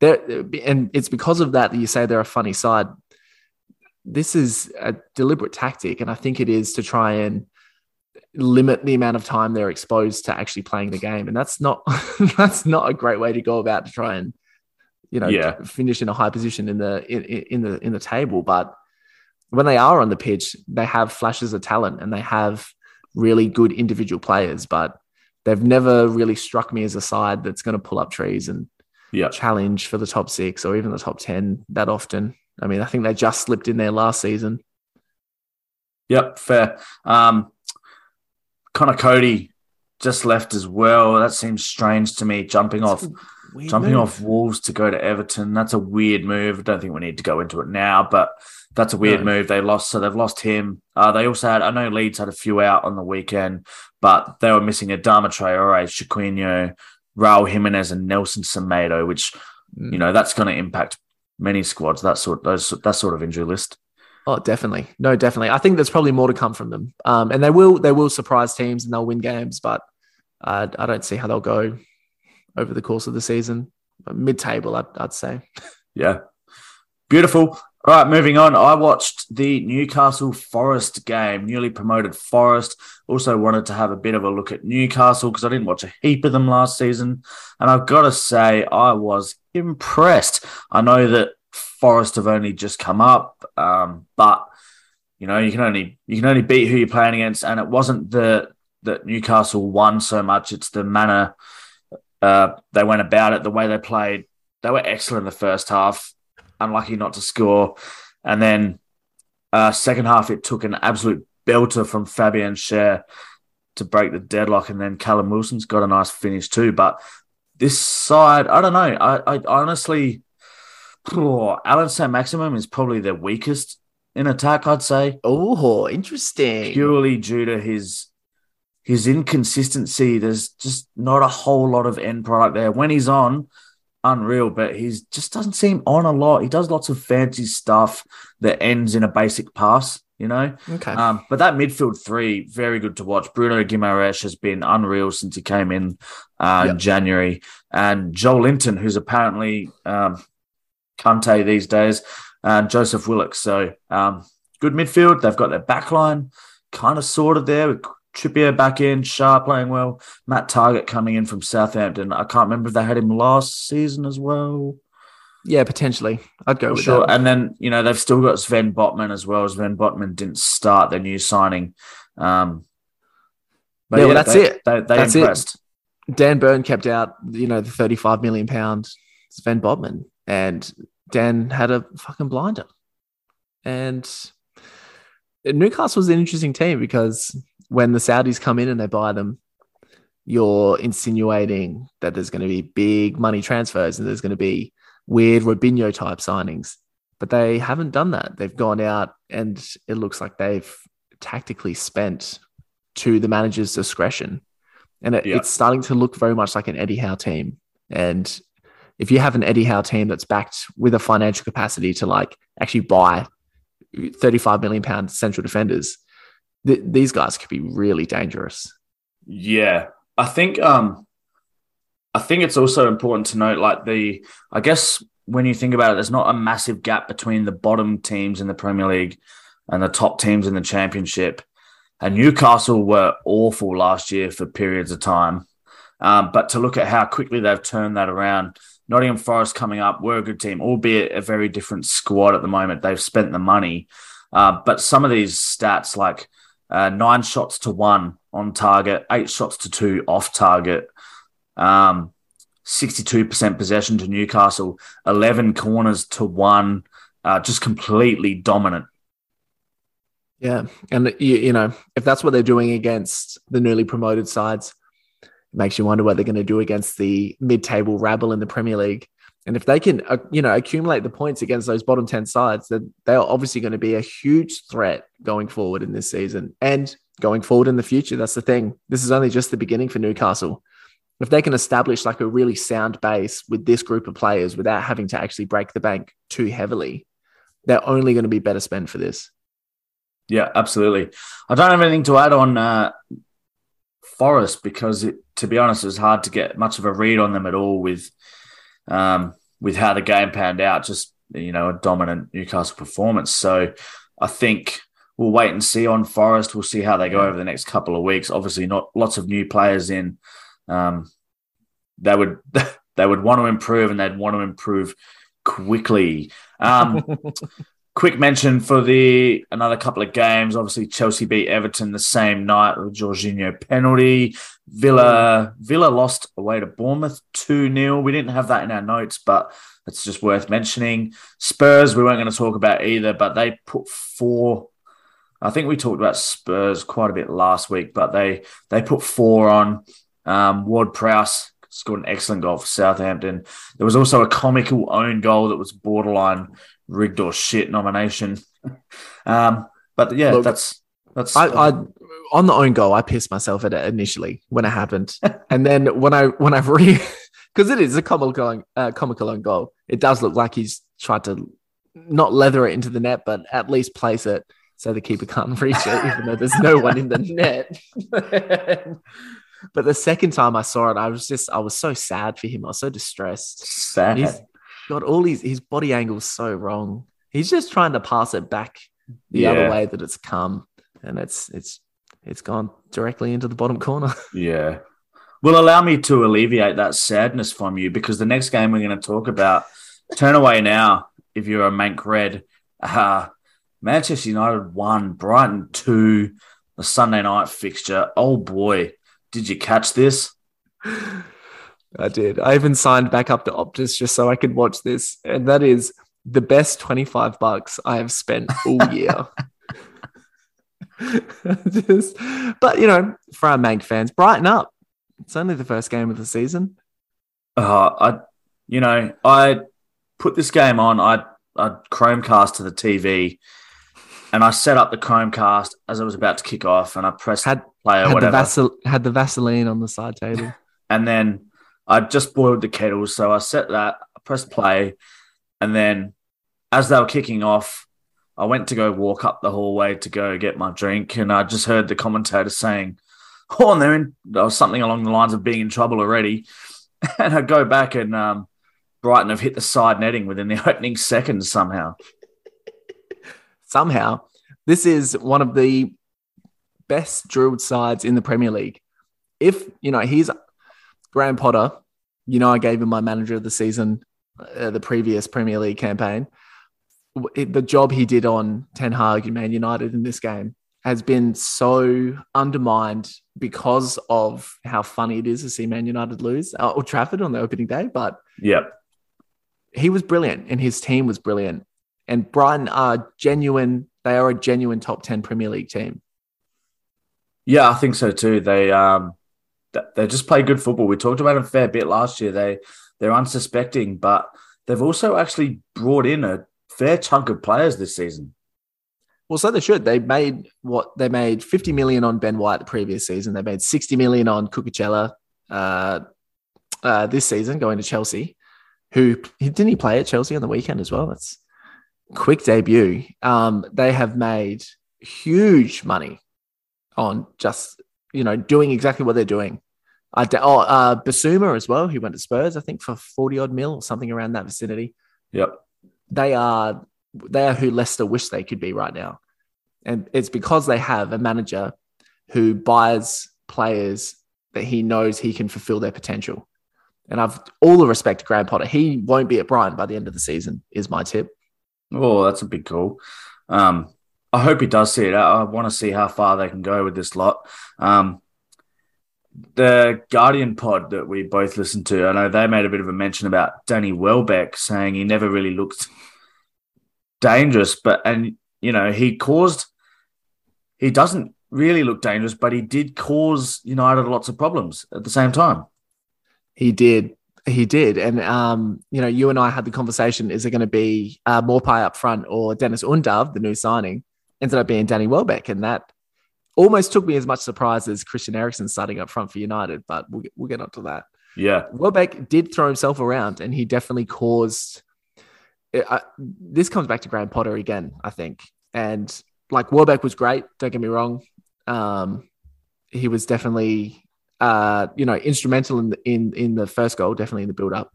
There, and it's because of that that you say they're a funny side. This is a deliberate tactic, and I think it is to try and limit the amount of time they're exposed to actually playing the game, and that's not that's not a great way to go about to try and you know Yeah. finish in a high position in the in, in the in the table. But when they are on the pitch, they have flashes of talent and they have really good individual players, but they've never really struck me as a side that's going to pull up trees and Yeah. challenge for the top six or even the top 10 that often. I mean, I think they just slipped in there last season. Yep, fair. Um, Conor Coady just left as well. That seems strange to me, jumping off Weird jumping move. off Wolves to go to Everton. That's a weird move. I don't think we need to go into it now, but that's a weird No. move. They lost, so they've lost him. Uh, they also had, I know Leeds had a few out on the weekend, but they were missing Adama Traore, Chiquinho, Raul Jimenez, and Nelson Semedo, which Mm. you know that's going to impact many squads. That sort, those, that sort of injury list. Oh, definitely. No, definitely. I think there's probably more to come from them. Um, and they will they will surprise teams and they'll win games, but uh, I don't see how they'll go over the course of the season. Mid table, I'd, I'd say. Yeah. Beautiful. All right, moving on. I watched the Newcastle Forest game, newly promoted Forest. Also wanted to have a bit of a look at Newcastle because I didn't watch a heap of them last season. And I've got to say, I was impressed. I know that Forest have only just come up, um, but you know, you can only you can only beat who you're playing against. And it wasn't the that Newcastle won so much, it's the manner uh, they went about it, the way they played. They were excellent in the first half unlucky not to score. And then uh, second half, it took an absolute belter from Fabian Schär to break the deadlock. And then Callum Wilson's got a nice finish too. But this side, I don't know. I, I honestly, oh, Allan Saint-Maximin is probably their weakest in attack, I'd say, Oh, interesting. purely due to his his inconsistency. There's just not a whole lot of end product there. When he's on, unreal, but he just doesn't seem on a lot. He does lots of fancy stuff that ends in a basic pass, you know. Okay. Um, but that midfield three, very good to watch. Bruno Guimaraes has been unreal since he came in uh, in January, and Joelinton, who's apparently um, Kante these days, and Joseph Willock. So um, good midfield. They've got their back line kind of sorted there. With Trippier back in, Schär playing well, Matt Targett coming in from Southampton. I can't remember if they had him last season as well. yeah, potentially. I'd go sure. that. And then, you know, they've still got Sven Botman as well. Sven Botman didn't start their new signing. Um, but Yeah, well, that's they, it. They, they That's it. Dan Burn kept out, you know, the 35 million pound Sven Botman, and Dan had a fucking blinder. And Newcastle was an interesting team because when the Saudis come in and they buy them, you're insinuating that there's going to be big money transfers and there's going to be weird Robinho type signings. But they haven't done that. They've gone out and it looks like they've tactically spent to the manager's discretion. And it, Yeah. it's starting to look very much like an Eddie Howe team. And if you have an Eddie Howe team that's backed with a financial capacity to like actually buy 35 million pound central defenders, th- these guys could be really dangerous. Yeah, I think um, I think it's also important to note, like the, I guess when you think about it, there's not a massive gap between the bottom teams in the Premier League and the top teams in the Championship. And Newcastle were awful last year for periods of time, um, but to look at how quickly they've turned that around. Nottingham Forest coming up, we're a good team, albeit a very different squad at the moment. They've spent the money, uh, but some of these stats, like uh, nine shots to one on target, eight shots to two off target, um, 62% possession to Newcastle, 11 corners to one, uh, just completely dominant. Yeah. And, you, you know, if that's what they're doing against the newly promoted sides, it makes you wonder what they're going to do against the mid table rabble in the Premier League. And if they can, uh, you know, accumulate the points against those bottom 10 sides, then they're obviously going to be a huge threat going forward in this season and going forward in the future. That's the thing. This is only just the beginning for Newcastle. If they can establish like a really sound base with this group of players without having to actually break the bank too heavily, they're only going to be better spent for this. Yeah, absolutely. I don't have anything to add on uh, Forest because, it, to be honest, it's hard to get much of a read on them at all with um, with how the game panned out. Just you know, a dominant Newcastle performance. So I think we'll wait and see on Forest. We'll see how they go over the next couple of weeks. Obviously, not lots of new players in. Um, they would they would want to improve and they'd want to improve quickly. Um, quick mention for the another couple of games. Obviously, Chelsea beat Everton the same night with Jorginho penalty. Villa Villa lost away to Bournemouth two 0 We didn't have that in our notes, but it's just worth mentioning. Spurs we weren't going to talk about either, but they put four. I think we talked about Spurs quite a bit last week, but they they put four on. Um, Ward Prowse scored an excellent goal for Southampton. There was also a comical own goal that was borderline rigged or shit nomination. um, but yeah, Look, that's that's. I, I on the own goal, I pissed myself at it initially when it happened, and then when I when I re because it is a comical uh, comical own goal. It does look like he's tried to not leather it into the net, but at least place it so the keeper can't reach it, even though there's no one in the net. but the second time I saw it, I was just I was so sad for him. I was so distressed. sad. He's got all his his body angles so wrong. He's just trying to pass it back the Yeah. other way that it's come, and it's it's it's gone directly into the bottom corner. Yeah. Well, allow me to alleviate that sadness from you because the next game we're going to talk about, turn away now if you're a Manc Red. Uh, Manchester United won, Brighton two, the Sunday night fixture. Oh boy, did you catch this? I did. I even signed back up to Optus just so I could watch this, and that is the best twenty five bucks I have spent all year. Just- but you know, for our Manc fans, brighten up. It's only the first game of the season. Uh, I, you know, I put this game on. I, I Chromecast to the TV, and I set up the Chromecast as I was about to kick off, and I pressed Had play or had the. Vasel- had the Vaseline on the side table. and then I just boiled the kettle. So I set that, I pressed play, and then as they were kicking off, I went to go walk up the hallway to go get my drink, and I just heard the commentator saying, "Oh, and they're in," or something along the lines of being in trouble already. And I go back, and um, Brighton have hit the side netting within the opening seconds somehow. somehow this is one of the best drilled sides in the Premier League. If you know he's Graham Potter, you know I gave him my manager of the season, uh, the previous Premier League campaign. The job he did on Ten Hag and Man United in this game has been so undermined because of how funny it is to see Man United lose at Old Trafford on the opening day. But Yep. he was brilliant and his team was brilliant. And Brighton are genuine, they are a genuine top 10 Premier League team. Yeah, I think so too. They um they just play good football. We talked about them a fair bit last year. They they're unsuspecting, but they've also actually brought in a fair chunk of players this season. Well, so they should. They made what they made 50 million on Ben White the previous season. They made 60 million on Cucurella uh, uh, this season going to Chelsea. Who didn't he play at Chelsea on the weekend as well? That's quick debut. Um, they have made huge money on just you know doing exactly what they're doing. Uh, oh, uh, Bissouma as well, who went to Spurs, I think for 40 odd mil or something around that vicinity. Yep. They are they are who Leicester wish they could be right now. And it's because they have a manager who buys players that he knows he can fulfill their potential. And I've all the respect to Graham Potter. He won't be at Brighton by the end of the season, is my tip. Oh, that's a big call. Um, I hope he does see it out. I want to see how far they can go with this lot. Um, the Guardian pod that we both listened to, I know they made a bit of a mention about Danny Welbeck saying he never really looked dangerous, but and you know he caused he doesn't really look dangerous, but he did cause United lots of problems at the same time. He did. He did. And, um, you know, you and I had the conversation is it going to be uh, Maupay up front or Deniz Undav, the new signing? Ended up being Danny Welbeck. And that almost took me as much surprise as Christian Eriksen starting up front for United, but we'll, we'll get onto that. Yeah. Welbeck did throw himself around and he definitely caused. Uh, this comes back to Graham Potter again, I think. And like Welbeck was great, don't get me wrong. Um, he was definitely, uh, you know, instrumental in the, in in the first goal, definitely in the build up.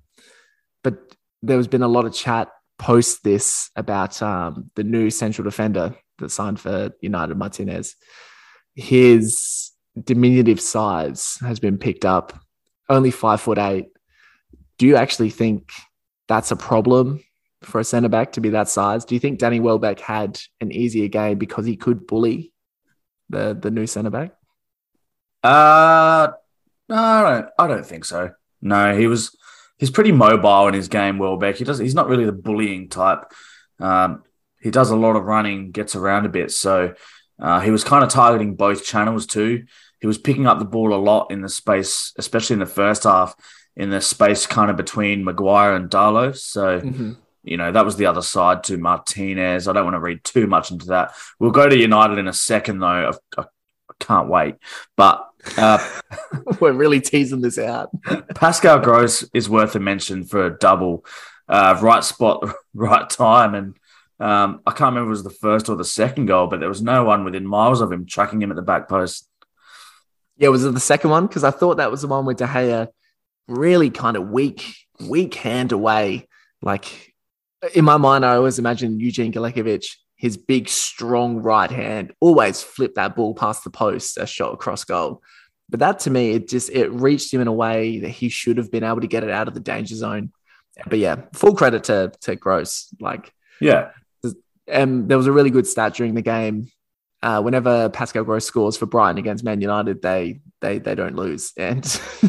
But there has been a lot of chat post this about um, the new central defender that signed for United, Martinez. His diminutive size has been picked up, only five foot eight. Do you actually think that's a problem for a centre back to be that size? Do you think Danny Welbeck had an easier game because he could bully the the new centre back? Uh no, I don't. I don't think so. No, he was. He's pretty mobile in his game. Welbeck. He does. He's not really the bullying type. Um, he does a lot of running, gets around a bit. So uh, he was kind of targeting both channels too. He was picking up the ball a lot in the space, especially in the first half, in the space kind of between Maguire and Dalot. So mm-hmm you know, that was the other side to Martinez. I don't want to read too much into that. We'll go to United in a second, though. I, I can't wait. But uh, we're really teasing this out. Pascal Gross is worth a mention for a double, uh, right spot, right time. And um, I can't remember if it was the first or the second goal, but there was no one within miles of him tracking him at the back post. Yeah, was it the second one? Because I thought that was the one with De Gea really kind of weak, weak hand away. Like in my mind, I always imagine Eugene Galekovic, his big, strong right hand, always flip that ball past the post, a shot across goal. But that to me, it just it reached him in a way that he should have been able to get it out of the danger zone. But yeah, full credit to to Gross. Like, yeah, and there was a really good stat during the game. Uh, whenever Pascal Gross scores for Brighton against Man United, they they they don't lose, and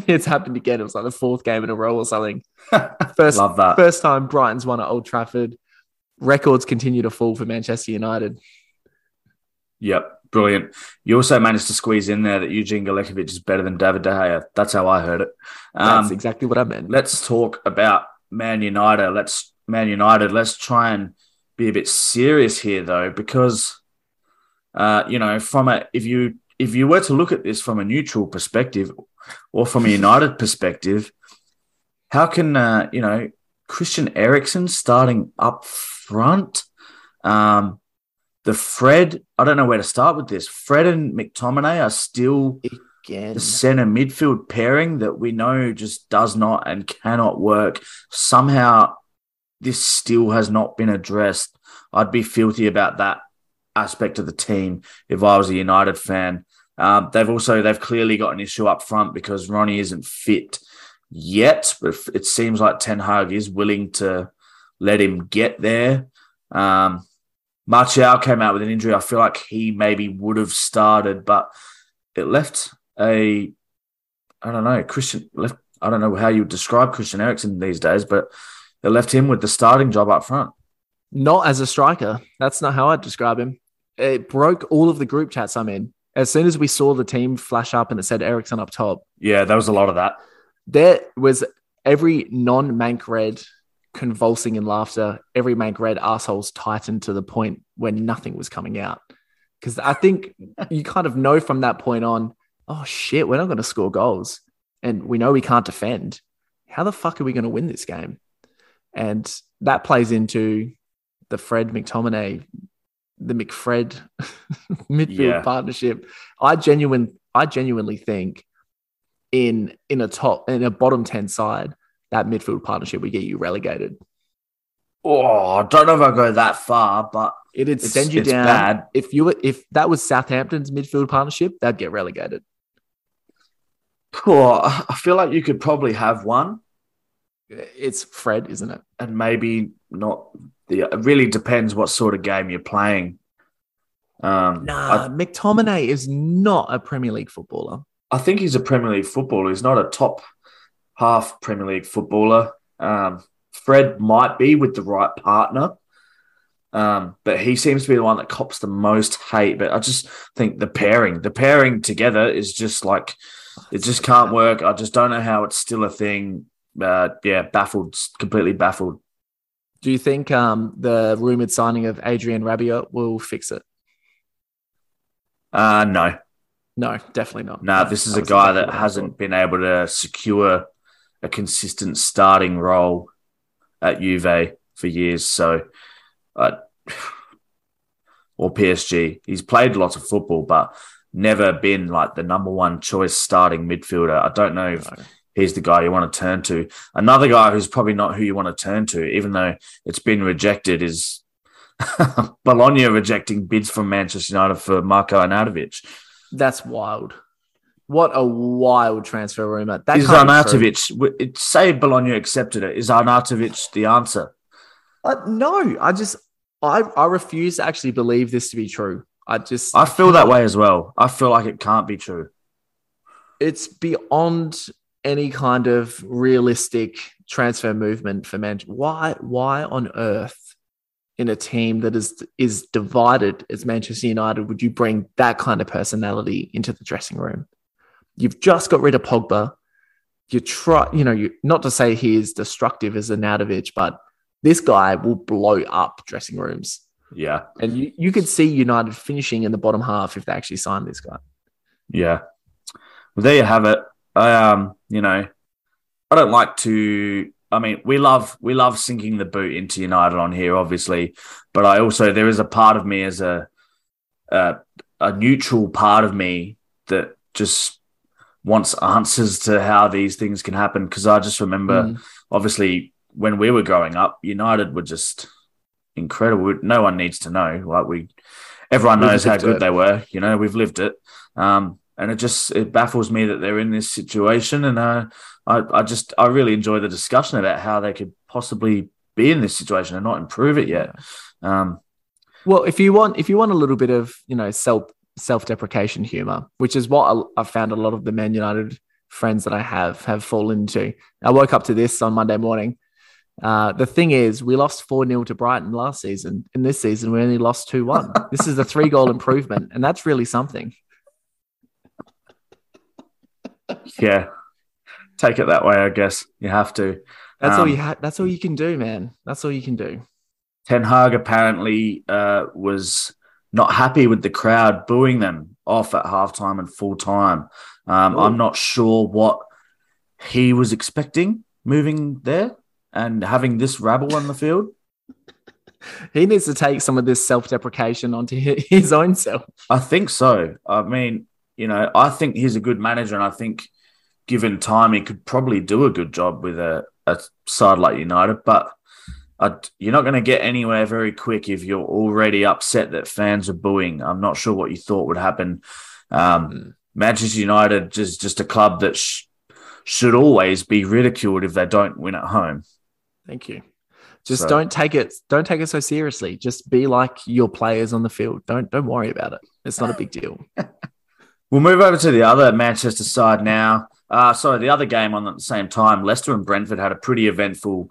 it's happened again. It was like the fourth game in a row or something. First, Love that. First time Brighton's won at Old Trafford. Records continue to fall for Manchester United. Yep, brilliant. You also managed to squeeze in there that Eugene Galekovic is better than David De Gea. That's how I heard it. Um, That's exactly what I meant. Let's talk about Man United. Let's Man United. Let's try and be a bit serious here, though, because uh, you know, from a if you if you were to look at this from a neutral perspective or from a United perspective, how can uh, you know Christian Eriksen starting up front? Um, the Fred, I don't know where to start with this. Fred and McTominay are still Again. the center midfield pairing that we know just does not and cannot work. Somehow, this still has not been addressed. I'd be filthy about that aspect of the team if I was a United fan. Um, they've also they've clearly got an issue up front because Ronnie isn't fit yet, but it seems like Ten Hag is willing to let him get there. Um, Martial came out with an injury. I feel like he maybe would have started, but it left a I don't know Christian left. I don't know how you would describe Christian Eriksen these days, but it left him with the starting job up front. Not as a striker. That's not how I'd describe him. It broke all of the group chats I'm in as soon as we saw the team flash up and it said Eriksen up top. Yeah, there was a lot of that. There was every non Manc red convulsing in laughter, every Manc red assholes tightened to the point where nothing was coming out. Because I think you kind of know from that point on, oh shit, we're not going to score goals. And we know we can't defend. How the fuck are we going to win this game? And that plays into the Fred McTominay, the McFred midfield Yeah. partnership. I genuine, I genuinely think in in a top in a bottom 10 side, that midfield partnership would get you relegated. Oh, I don't know if I go that far, but It'd It's- send you down. bad. If you were, if that was Southampton's midfield partnership, they'd get relegated. oh, I feel like you could probably have one It's Fred, isn't it? and maybe not. The, it really depends what sort of game you're playing. Um, Nah, McTominay is not a Premier League footballer. I, I think he's a Premier League footballer. He's not a top half Premier League footballer. Um, Fred might be with the right partner. Um, but he seems to be the one that cops the most hate. But I just think the pairing, the pairing together is just like it just can't work. I just don't know how it's still a thing. Uh, yeah, baffled, completely baffled. Do you think um, the rumored signing of Adrien Rabiot will fix it? Uh, no, No, definitely not. no, this is a guy that hasn't been able to secure a consistent starting role at Juve for years. So, uh, or PSG, he's played lots of football, but never been like the number one choice starting midfielder. I don't know if No. He's the guy you want to turn to. Another guy who's probably not who you want to turn to, even though it's been rejected, is Bologna rejecting bids from Manchester United for Marko Arnautovic. That's wild. What a wild transfer rumor. That is. Arnautovic, say Bologna accepted it, is Arnautovic the answer? Uh, no, I just I I refuse to actually believe this to be true. I just I feel that way as well. I feel like it can't be true. it's beyond any kind of realistic transfer movement for Man. Why why on earth in a team that is is divided as Manchester United would you bring that kind of personality into the dressing room? You've just got rid of Pogba. You try, you know, you not to say he is destructive as a Arnautovic, but this guy will blow up dressing rooms. Yeah, And you, you could see United finishing in the bottom half if they actually signed this guy. yeah. Well, there you have it. I, um, you know, I don't like to. I mean, we love we love sinking the boot into United on here, obviously, but I also there is a part of me as a a, a neutral part of me that just wants answers to how these things can happen because I just remember. Mm. obviously when we were growing up, United were just incredible. No one needs to know. Like we, everyone knows how good they were. You know, we've lived it. Um, and it just it baffles me that they're in this situation. And uh, I, I just I really enjoy the discussion about how they could possibly be in this situation and not improve it yet. Um, Well, if you want, if you want a little bit of you know self self deprecation humor, which is what I, I found a lot of the Man United friends that I have have fallen into. I woke up to this on Monday morning. Uh, the thing is, we lost 4 0 to Brighton last season. In this season, we only lost 2 1. this is a three goal improvement, and that's really something. Yeah, take it that way. I guess you have to. That's all Um, you ha- That's all you can do, man. That's all you can do. Ten Hag apparently uh, was not happy with the crowd booing them off at halftime and full time. Um, I'm not sure what he was expecting moving there and having this rabble on the field. He needs to take some of this self deprecation onto his own self. I think so. I mean, you know, I think he's a good manager, and I think given time, he could probably do a good job with a, a side like United. But I, you're not going to get anywhere very quick if you're already upset that fans are booing. I'm not sure what you thought would happen. Um, Mm. Manchester United is just a club that sh- should always be ridiculed if they don't win at home. Thank you. Just So- don't take it. Don't take it so seriously. Just be like your players on the field. Don't don't worry about it. It's not a big deal. We'll move over to the other Manchester side now. Uh, sorry, the other game on at the same time. Leicester and Brentford had a pretty eventful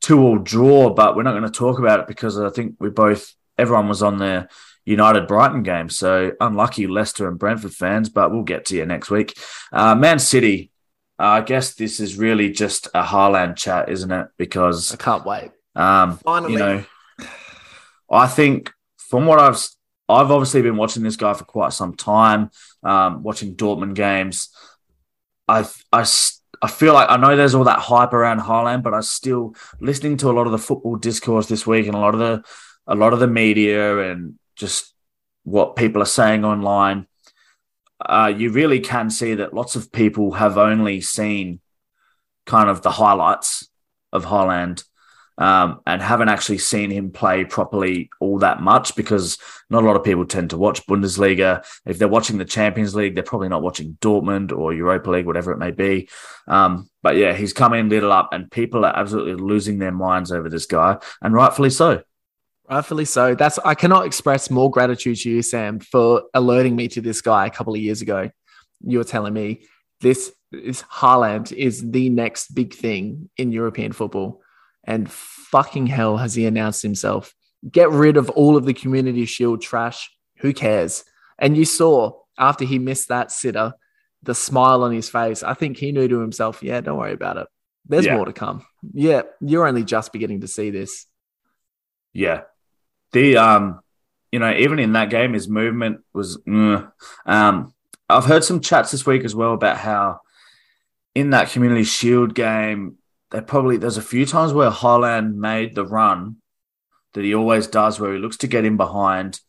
two-all draw, but we're not going to talk about it because I think we both everyone was on the United Brighton game. So unlucky Leicester and Brentford fans, but we'll get to you next week. Uh, Man City. Uh, I guess this is really just a Haaland chat, isn't it? Because I can't wait. um, Finally. you know, I think from what I've I've obviously been watching this guy for quite some time, um, watching Dortmund games. I I I feel like I know there's all that hype around Haaland, but I'm still listening to a lot of the football discourse this week and a lot of the a lot of the media and just what people are saying online. Uh, you really can see that lots of people have only seen kind of the highlights of Haaland um, and haven't actually seen him play properly all that much because not a lot of people tend to watch Bundesliga. If they're watching the Champions League, they're probably not watching Dortmund or Europa League, whatever it may be. Um, but yeah, he's come in little up, and people are absolutely losing their minds over this guy, and rightfully so. Rightfully so. That's I cannot express more gratitude to you, Sam, for alerting me to this guy a couple of years ago. You were telling me this is Haaland is the next big thing in European football and fucking hell has he announced himself. Get rid of all of the community shield trash. Who cares? And you saw after he missed that sitter, the smile on his face. I think he knew to himself, yeah, don't worry about it. There's yeah. more to come. Yeah, you're only just beginning to see this. Yeah. The um you know, even in that game, his movement was. Mm, um, I've heard some chats this week as well about how in that Community Shield game, they probably there's a few times where Haaland made the run that he always does, where he looks to get in behind,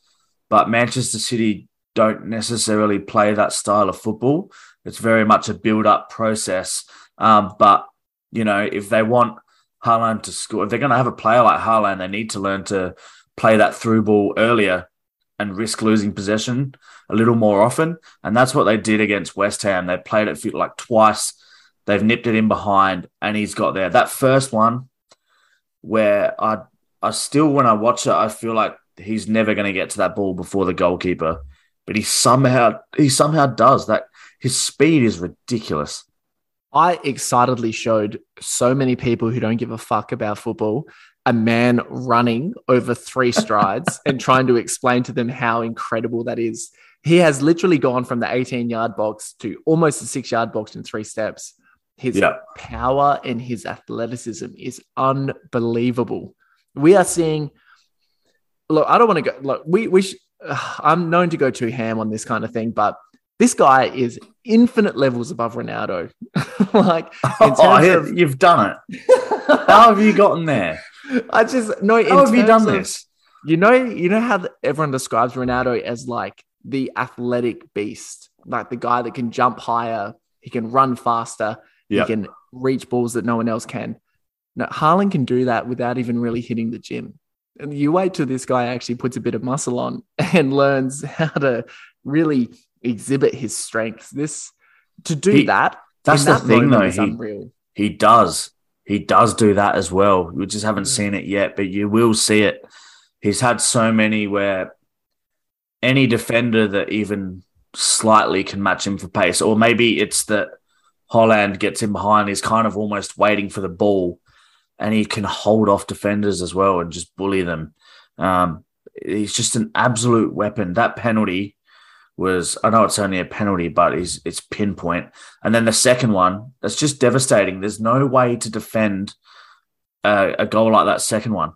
but Manchester City don't necessarily play that style of football. It's very much a build-up process. Um, but you know, if they want Haaland to score, if they're going to have a player like Haaland, they need to learn to play that through ball earlier and risk losing possession a little more often. And that's what they did against West Ham. They played it like twice They've nipped it in behind, and he's got there. That first one, where I, I still when I watch it, I feel like he's never going to get to that ball before the goalkeeper, but he somehow he somehow does that. His speed is ridiculous. I excitedly showed so many people who don't give a fuck about football a man running over three strides and trying to explain to them how incredible that is. He has literally gone from the 18 yard box to almost the six yard box in three steps. His yeah. power and his athleticism is unbelievable. We are seeing. Look, I don't want to go. Look, we we. Sh- I'm known to go too ham on this kind of thing, but this guy is infinite levels above Ronaldo. like, oh, of, you've done it. how have you gotten there? I just no. How have you done of, this? You know, you know how everyone describes Ronaldo as like the athletic beast, like the guy that can jump higher, he can run faster. Yep. He can reach balls that no one else can. Now, Haaland can do that without even really hitting the gym. And you wait till this guy actually puts a bit of muscle on and learns how to really exhibit his strengths. This to do he, that. That's the thing, though. He, unreal. he does. He does do that as well. We just haven't mm. seen it yet, but you will see it. He's had so many where any defender that even slightly can match him for pace, or maybe it's that Haaland gets in behind. He's kind of almost waiting for the ball, and he can hold off defenders as well and just bully them. Um, he's just an absolute weapon. That penalty was I know it's only a penalty, but it's, it's pinpoint. And then the second one, that's just devastating. There's no way to defend a, a goal like that second one.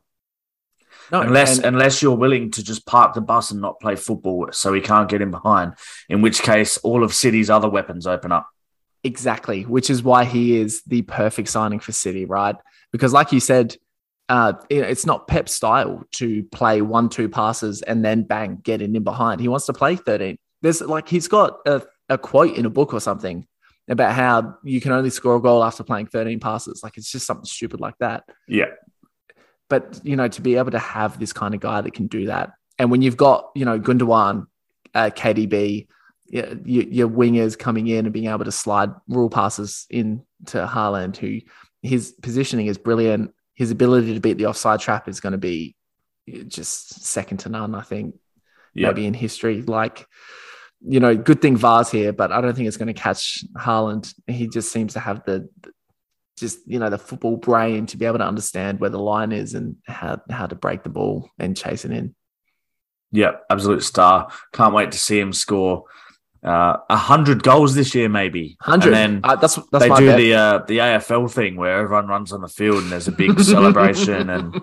No, unless and- unless you're willing to just park the bus and not play football, so he can't get in behind. In which case, all of City's other weapons open up. Exactly, which is why he is the perfect signing for City, right? Because, like you said, uh, it's not Pep style to play one, two passes and then bang, get in behind. He wants to play 13. There's like, he's got a, a quote in a book or something about how you can only score a goal after playing 13 passes. Like, it's just something stupid like that. Yeah. But, you know, to be able to have this kind of guy that can do that. And when you've got, you know, Gundogan, uh, KDB, your, your wingers coming in and being able to slide rule passes into Haaland, who his positioning is brilliant. His ability to beat the offside trap is going to be just second to none, I think, yep. maybe in history. Like, you know, good thing VAR's here, but I don't think it's going to catch Haaland. He just seems to have the, just you know the football brain to be able to understand where the line is and how how to break the ball and chase it in. Yeah, absolute star. Can't wait to see him score uh, a hundred goals this year, maybe. Hundred. And then uh, that's, that's they do bet. the uh, the AFL thing where everyone runs on the field and there's a big celebration and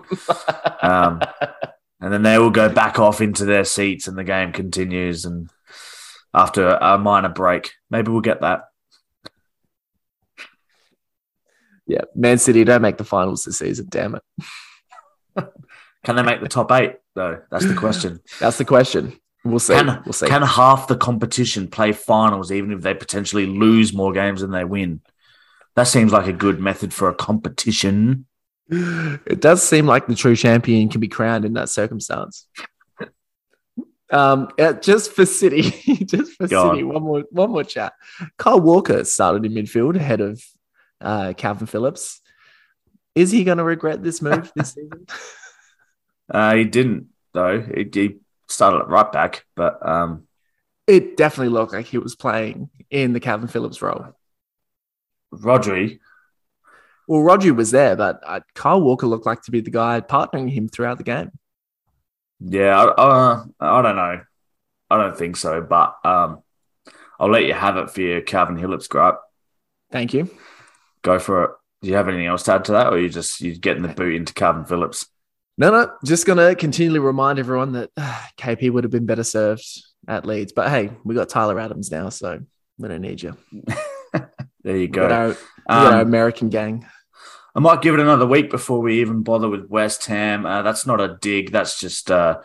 um, and then they will go back off into their seats, and the game continues. And after a minor break, maybe we'll get that. Yeah, Man City don't make the finals this season. Damn it. Can they make the top eight though? That's the question. That's the question. We'll see. Can, we'll see. can half the competition play finals even if they potentially lose more games than they win? That seems like a good method for a competition. it does seem like the true champion can be crowned in that circumstance. Um, uh, just for City, just for Go City, on. one more, one more chat. Kyle Walker started in midfield ahead of uh, Kalvin Phillips. Is he going to regret this move this season? Uh, he didn't though. He, he started at right back, but um, It definitely looked like he was playing in the Kalvin Phillips role. Rodri. Well, Rodri was there, but uh, Kyle Walker looked like to be the guy partnering him throughout the game. Yeah, I, uh, I don't know. I don't think so, but um, I'll let you have it for your Kalvin Phillips gripe. Thank you. Go for it. Do you have anything else to add to that, or you just you getting the boot into Kalvin Phillips? No, no, just going to continually remind everyone that uh, KP would have been better served at Leeds. But hey, we got Tyler Adams now, so we don't need you. There you We got, our, go. got our Um, American gang. I might give it another week before we even bother with West Ham. Uh, that's not a dig. That's just, uh,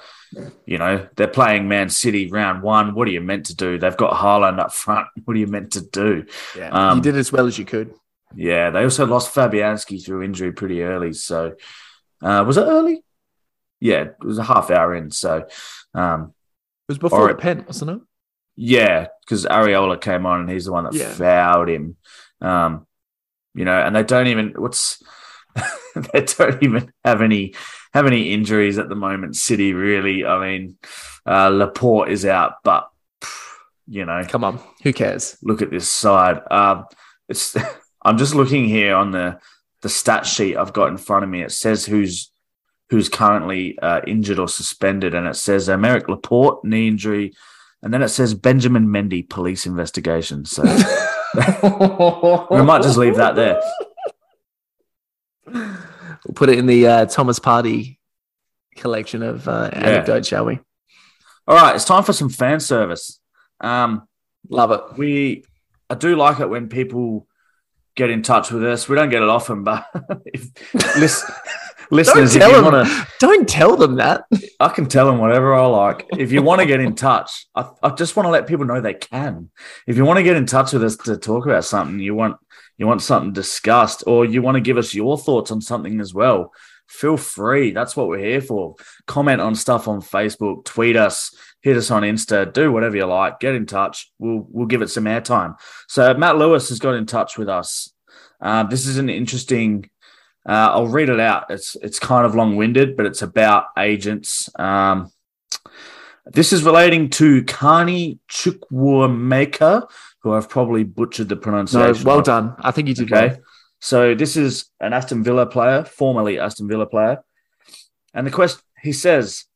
you know, they're playing Man City round one. What are you meant to do? They've got Haaland up front. What are you meant to do? Yeah, um, you did as well as you could. Yeah, they also lost Fabianski through injury pretty early. So, uh, was it early? Yeah, it was a half hour in. So, um, It was before All the pen, wasn't it? yeah, because Areola came on and he's the one that Yeah. fouled him. Um, you know, and they don't even what's they don't even have any have any injuries at the moment. City really, I mean, uh, Laporte is out, but you know, Come on, who cares? look at this side. Um, it's I'm just looking here on the the stat sheet I've got in front of me. It says who's who's currently uh, injured or suspended, and it says Aymeric Laporte knee injury, and then it says Benjamin Mendy police investigation. So we might just leave that there. We'll put it in the uh, Thomas Partey collection of uh, Yeah. anecdotes, shall we? All right, it's time for some fan service. Um, Love it. we I do like it when people get in touch with us. We don't get it often, but if lis- listeners, if tell you them. want to. Don't tell them that. I can tell them whatever I like. If you want to get in touch, I, I just want to let people know they can. If you want to get in touch with us to talk about something, you want you want something discussed, or you want to give us your thoughts on something as well, feel free. That's what we're here for. Comment on stuff on Facebook, tweet us, hit us on Insta, do whatever you like. Get in touch. We'll we'll give it some airtime. So Matt Lewis has got in touch with us. Uh, this is an interesting uh, I'll read it out. It's it's kind of long winded, but it's about agents. Um, this is relating to Carney Chukwuemeka, who I've probably butchered the pronunciation. No, well of. done. I think you did Okay. well. So this is an Aston Villa player, formerly Aston Villa player. And the question he says,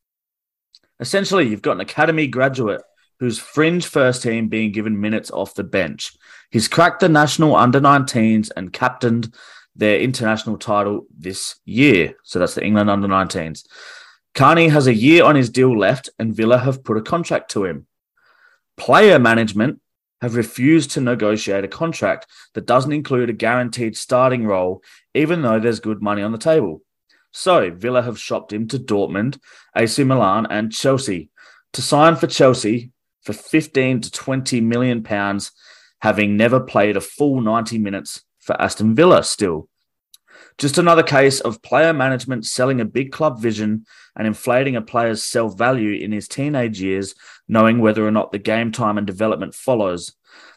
essentially, you've got an academy graduate who's fringe first team being given minutes off the bench. He's cracked the national under 19s and captained their international title this year. So that's the England under 19s. Carney has a year on his deal left, and Villa have put a contract to him. Player management have refused to negotiate a contract that doesn't include a guaranteed starting role, even though there's good money on the table. So Villa have shopped him to Dortmund, AC Milan, and Chelsea to sign for Chelsea for 15 to 20 million pounds, having never played a full 90 minutes for Aston Villa still. Just another case of player management selling a big club vision and inflating a player's self value in his teenage years, knowing whether or not the game time and development follows.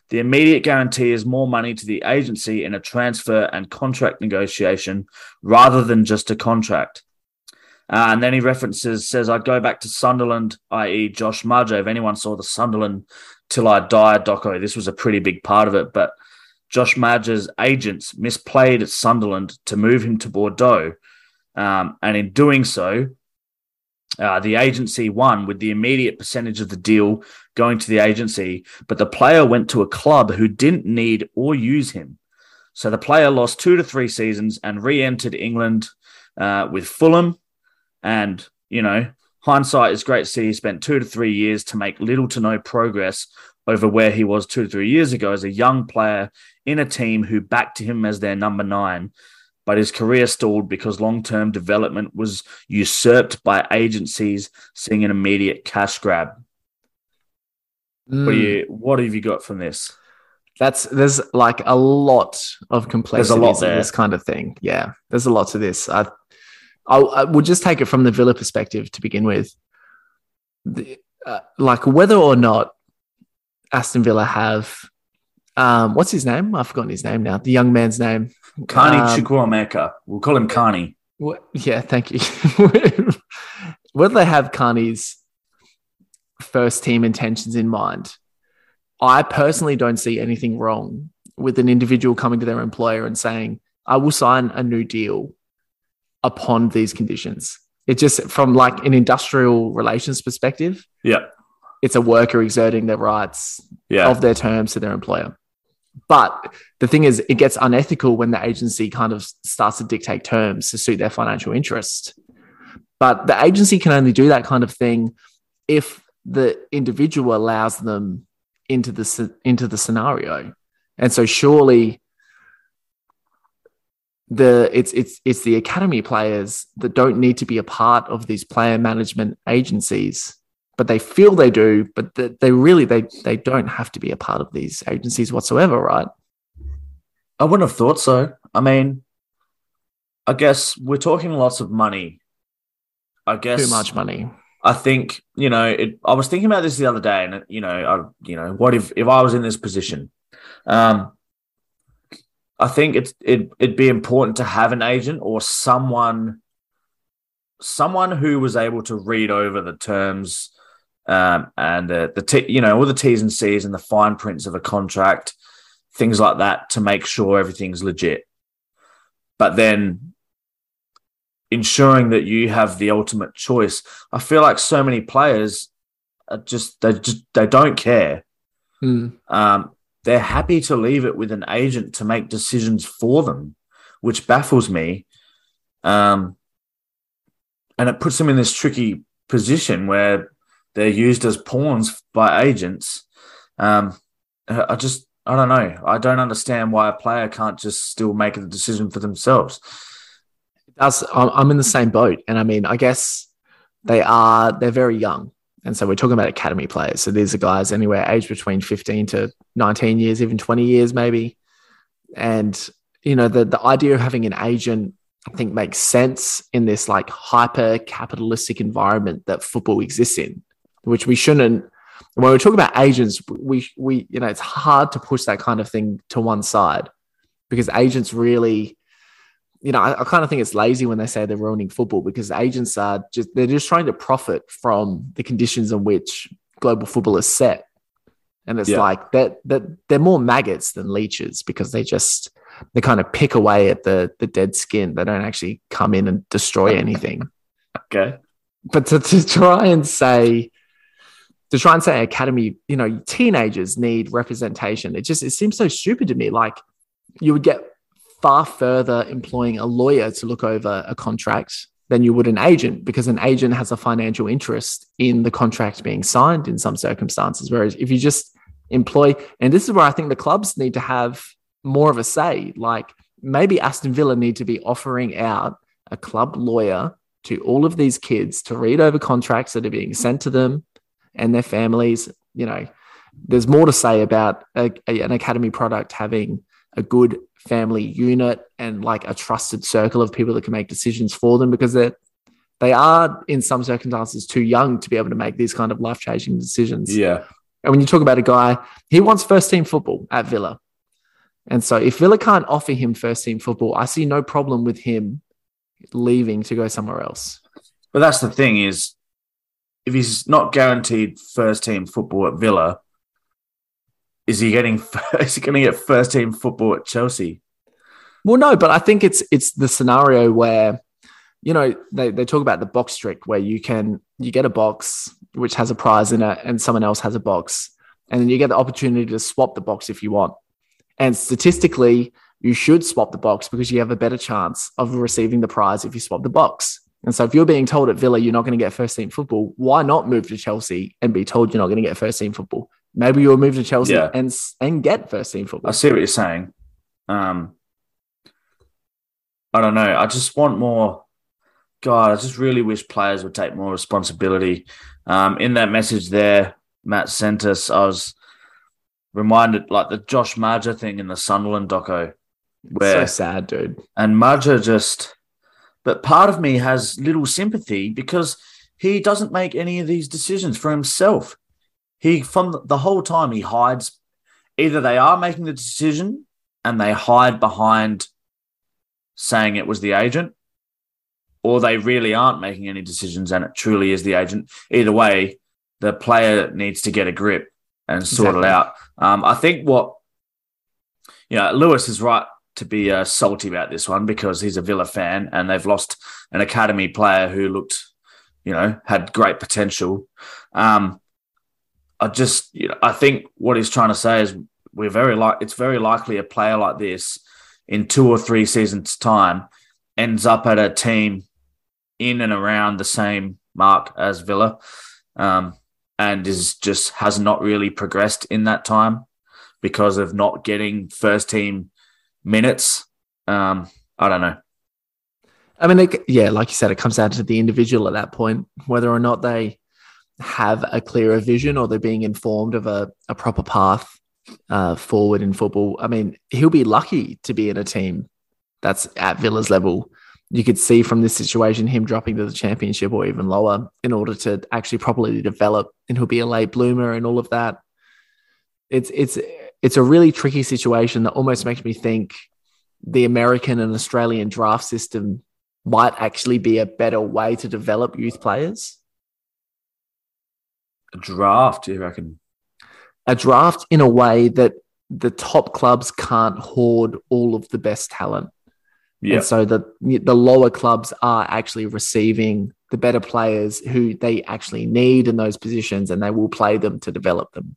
The immediate guarantee is more money to the agency in a transfer and contract negotiation rather than just a contract. Uh, and then he references, says, I'd go back to Sunderland, i.e., Josh Maja. If anyone saw the Sunderland Till I Die doco, this was a pretty big part of it. But Josh Maja's agents misplayed at Sunderland to move him to Bordeaux. Um, and in doing so, uh, the agency won with the immediate percentage of the deal going to the agency, but the player went to a club who didn't need or use him. So the player lost two to three seasons and re entered England uh, with Fulham. And, you know, Hindsight is great to see he spent two to three years to make little to no progress over where he was two to three years ago as a young player in a team who backed him as their number nine. But his career stalled because long term development was usurped by agencies seeing an immediate cash grab. Mm. What, do you, what have you got from this? That's there's like a lot of complexity lot in there. this kind of thing. Yeah, there's a lot to this. I, I, I would just take it from the Villa perspective to begin with. The, uh, like whether or not Aston Villa have, um, what's his name? I've forgotten his name now. The young man's name. Carney Um, Chukwuemeka. We'll call him Carney. What, yeah, thank you. Whether they have Carney's first team intentions in mind, I personally don't see anything wrong with an individual coming to their employer and saying, I will sign a new deal upon these conditions. It just, from like an industrial relations perspective, Yeah. it's a worker exerting their rights Yeah. of their terms to their employer. But the thing is, it gets unethical when the agency kind of starts to dictate terms to suit their financial interest. But the agency can only do that kind of thing if the individual allows them into the into the scenario. And so, surely, the it's it's it's the academy players that don't need to be a part of these player management agencies but they feel they do, but they, they really they they don't have to be a part of these agencies whatsoever, right? I wouldn't have thought so. I mean, I guess we're talking lots of money. I guess Too much money. I think you know. It, I was thinking about this the other day, and you know, I you know, what if if I was in this position? Um, I think it's it it'd be important to have an agent or someone, someone who was able to read over the terms, um, and the the t- you know all the T's and C's and the fine prints of a contract, things like that, to make sure everything's legit. But then ensuring that you have the ultimate choice. I feel like so many players are just they just they don't care. Hmm. Um, they're happy to leave it with an agent to make decisions for them, which baffles me. Um, and it puts them in this tricky position where they're used as pawns by agents. Um, I just I don't know. I don't understand why a player can't just still make a decision for themselves. That's I'm in the same boat, and I mean, I guess they are they're very young, and so we're talking about academy players. So these are guys anywhere aged between 15 to 19 years, even 20 years, maybe. And you know, the the idea of having an agent, I think, makes sense in this like hyper capitalistic environment that football exists in, which we shouldn't. When we talk about agents, we we you know it's hard to push that kind of thing to one side because agents really you know, I, I kind of think it's lazy when they say they're ruining football because agents are just they're just trying to profit from the conditions in which global football is set. And it's Yeah. like that that they're more maggots than leeches because they just they kind of pick away at the the dead skin. They don't actually come in and destroy anything. Okay. But to, to try and say to try and say academy, you know, teenagers need representation. It just it seems so stupid to me. Like you would get far further employing a lawyer to look over a contract than you would an agent because an agent has a financial interest in the contract being signed in some circumstances. Whereas if you just employ, and this is where I think the clubs need to have more of a say. Like maybe Aston Villa need to be offering out a club lawyer to all of these kids to read over contracts that are being sent to them and their families. You know, there's more to say about a, a- an academy product having a good family unit and like a trusted circle of people that can make decisions for them because they're they are in some circumstances too young to be able to make these kind of life changing decisions. Yeah. And when you talk about a guy, he wants first team football at Villa. And so if Villa can't offer him first team football, I see no problem with him leaving to go somewhere else. But that's the thing is, if he's not guaranteed first team football at Villa, is he getting? Is he going to get first team football at Chelsea? Well, no, but I think it's it's the scenario where, you know, they, they talk about the box trick where you can you get a box which has a prize in it and someone else has a box. And then you get the opportunity to swap the box if you want. And statistically, you should swap the box because you have a better chance of receiving the prize if you swap the box. And so if you're being told at Villa you're not going to get first team football, why not move to Chelsea and be told you're not going to get first team football? Maybe you'll move to Chelsea Yeah. and and get first team football. I see what you're saying. Um, I don't know. I just want more. God, I just really wish players would take more responsibility. Um, in that message there, Matt sent us. I was reminded, like the Josh Maja thing in the Sunderland doco, Where, so where sad, dude. and Marger just. But part of me has little sympathy because he doesn't make any of these decisions for himself. He from the- whole time he hides. Either they are making the decision and they hide behind saying it was the agent, or they really aren't making any decisions and it truly is the agent. Either way, the player needs to get a grip and sort Exactly. it out. Um, I think what you know, Lewis is right to be uh, salty about this one because he's a Villa fan and they've lost an academy player who looked, you know, had great potential. Um, I just, you know, I think what he's trying to say is we're very like it's very likely a player like this in two or three seasons' time ends up at a team in and around the same mark as Villa, um, and is just has not really progressed in that time because of not getting first team minutes. Um, I don't know. I mean, it, yeah, like you said, it comes down to the individual at that point, whether or not they have a clearer vision or they're being informed of a, a proper path uh, forward in football. I mean, he'll be lucky to be in a team that's at Villa's level. You could see from this situation him dropping to the championship or even lower in order to actually properly develop, and he'll be a late bloomer and all of that. It's it's it's a really tricky situation that almost makes me think the American and Australian draft system might actually be a better way to develop youth players. A draft, you reckon? A draft in a way that the top clubs can't hoard all of the best talent. Yeah. And so the the lower clubs are actually receiving the better players who they actually need in those positions and they will play them to develop them.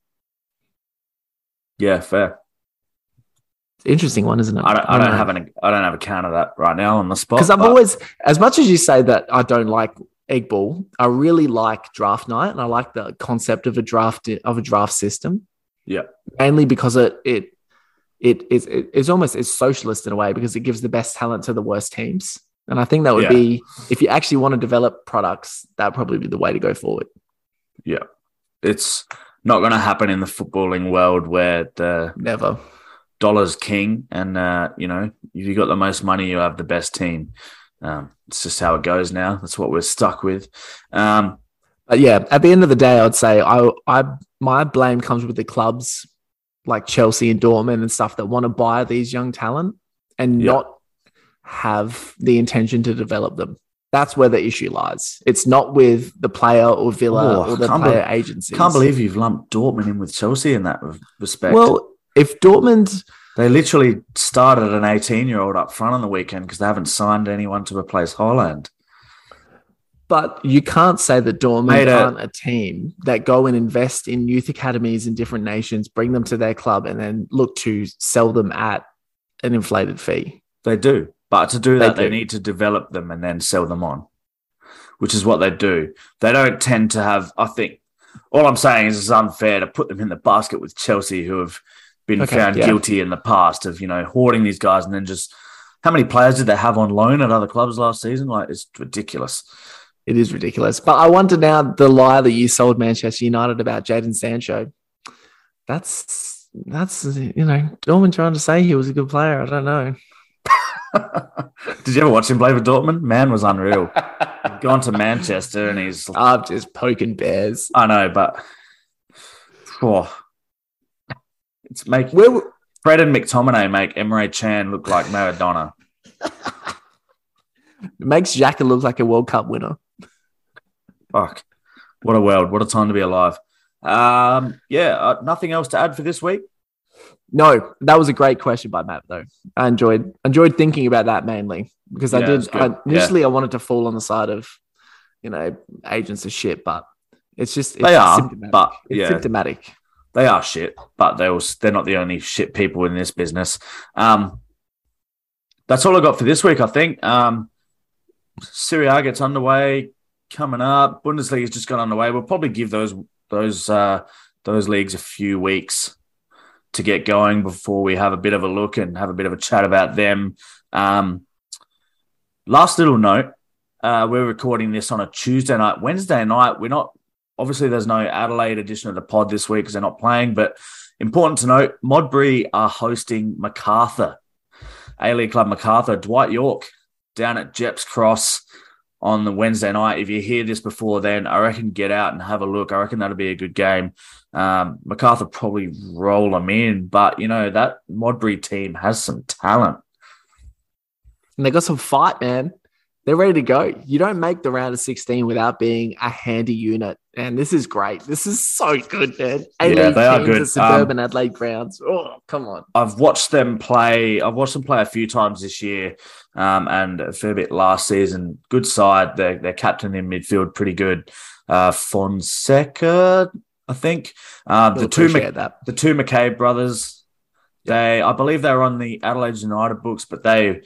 Yeah, fair. Interesting one, isn't it? I don't, I don't um, have an I don't have a count of that right now on the spot. because I've but- always, as much as you say that I don't like egg ball, I really like draft night, and I like the concept of a draft of a draft system. Yeah. mainly because it it it is it, it's almost it's socialist in a way because it gives the best talent to the worst teams, and I think that would Yeah. be if you actually want to develop products, that would probably be the way to go forward. Yeah. It's not going to happen in the footballing world where the Never. dollar's king and uh, you know if you got the most money you have the best team um, it's just how it goes now that's what we're stuck with um, But yeah, at the end of the day, I'd say I, I, my blame comes with the clubs like Chelsea and Dortmund and stuff that want to buy these young talent and Yeah. not have the intention to develop them. That's where the issue lies. It's not with the player or Villa Oh, or the player be- agencies. can't believe you've lumped Dortmund in with Chelsea in that respect Well, if Dortmund, they literally started an 18 year old up front on the weekend because they haven't signed anyone to replace Haaland but you can't say that Dortmund a- aren't a team that go and invest in youth academies in different nations, bring them to their club, and then look to sell them at an inflated fee. They do. But to do that, they, do. need to develop them and then sell them on, which is what they do. They don't tend to have, I think, all I'm saying is it's unfair to put them in the basket with Chelsea, who have been Okay, found yeah. guilty in the past of, you know, hoarding these guys and then just. How many players did they have on loan at other clubs last season? Like, it's ridiculous. It is ridiculous. But I wonder now the lie that you sold Manchester United about Jadon Sancho. That's that's you know Dortmund trying to say he was a good player. I don't know. did you ever watch him play for Dortmund? Man was unreal. Gone to Manchester and he's. I'm just poking bears. I know, but. Oh, it's make Where Fred and McTominay make Emre Can look like Maradona. it makes Xhaka look like a World Cup winner. Fuck. What a world. What a time to be alive. Um, yeah, uh, nothing else to add for this week. No, that was a great question by Matt though. I enjoyed enjoyed thinking about that mainly because I Yeah, it's did. I, initially I wanted to fall on the side of you know agents of shit, but it's just it's They are, symptomatic. but it's yeah, symptomatic. They are shit, but they're also, they're not the only shit people in this business. Um, that's all I got for this week, I think. Um, Serie A gets underway coming up. Bundesliga's just got underway. We'll probably give those those uh, those leagues a few weeks to get going before we have a bit of a look and have a bit of a chat about them. Um, last little note: uh, we're recording this on a Tuesday night. Wednesday night, we're not. Obviously, there's no Adelaide edition of the pod this week because they're not playing. But important to note: Modbury are hosting Macarthur, A League Club Macarthur. Dwight Yorke down at Gepps Cross on the Wednesday night. If you hear this before then, I reckon get out and have a look. I reckon that'll be a good game. Um, Macarthur probably roll them in, but you know that Modbury team has some talent. And they got some fight, man. They're ready to go. You don't make the round of 16 without being a handy unit. And this is great. This is so good, man. yeah, they are good. Suburban um, Adelaide grounds. Oh, come on. I've watched them play. I've watched them play a few times this year um, and a fair bit last season. Good side. They're captain in midfield, pretty good. Uh, Fonseca, I think. Uh, the two the two McCabe brothers. They, I believe, they were on the Adelaide United books, but they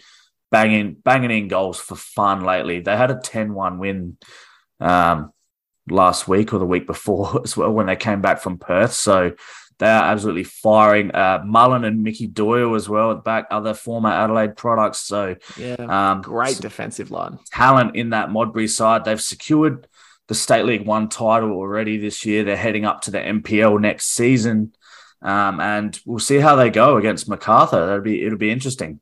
banging banging in goals for fun lately. They had a 10-1 win um, last week or the week before as well when they came back from Perth. So they are absolutely firing. Uh, Mullen and Mickey Doyle as well at back, other former Adelaide products. So yeah, um, great defensive line talent in that Modbury side. They've secured the State League One title already this year. They're heading up to the NPL next season, um, and we'll see how they go against Macarthur. That'll be it'll be interesting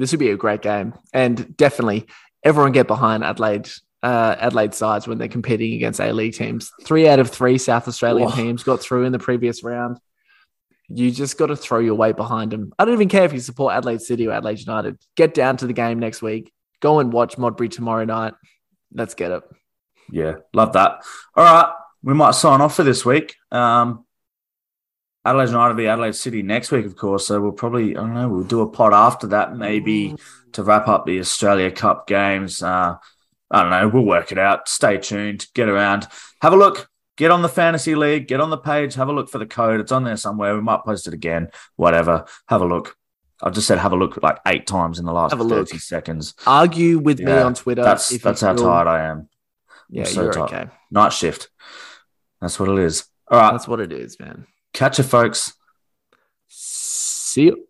this would be a great game, and definitely everyone get behind Adelaide. Uh, Adelaide sides when they're competing against A League teams. Three out of three South Australian Whoa. teams got through in the previous round. You just got to throw your weight behind them. I don't even care if you support Adelaide City or Adelaide United. Get down to the game next week. Go and watch Modbury tomorrow night. Let's get it. Yeah, love that. All right, we might sign off for this week. Um, Adelaide United v Adelaide City next week, of course. So we'll probably, I don't know, we'll do a pod after that, maybe to wrap up the Australia Cup games. Uh, I don't know. We'll work it out. Stay tuned. Get around. Have a look. Get on the fantasy league. Get on the page. Have a look for the code. It's on there somewhere. We might post it again. Whatever. Have a look. I've just said have a look like eight times in the last have a 30 look. seconds. Argue with yeah, me on Twitter. That's that's how tired I am. Yeah, so you're tired. okay. Night shift. That's what it is. All right. That's what it is, man. Catch you, folks. See you.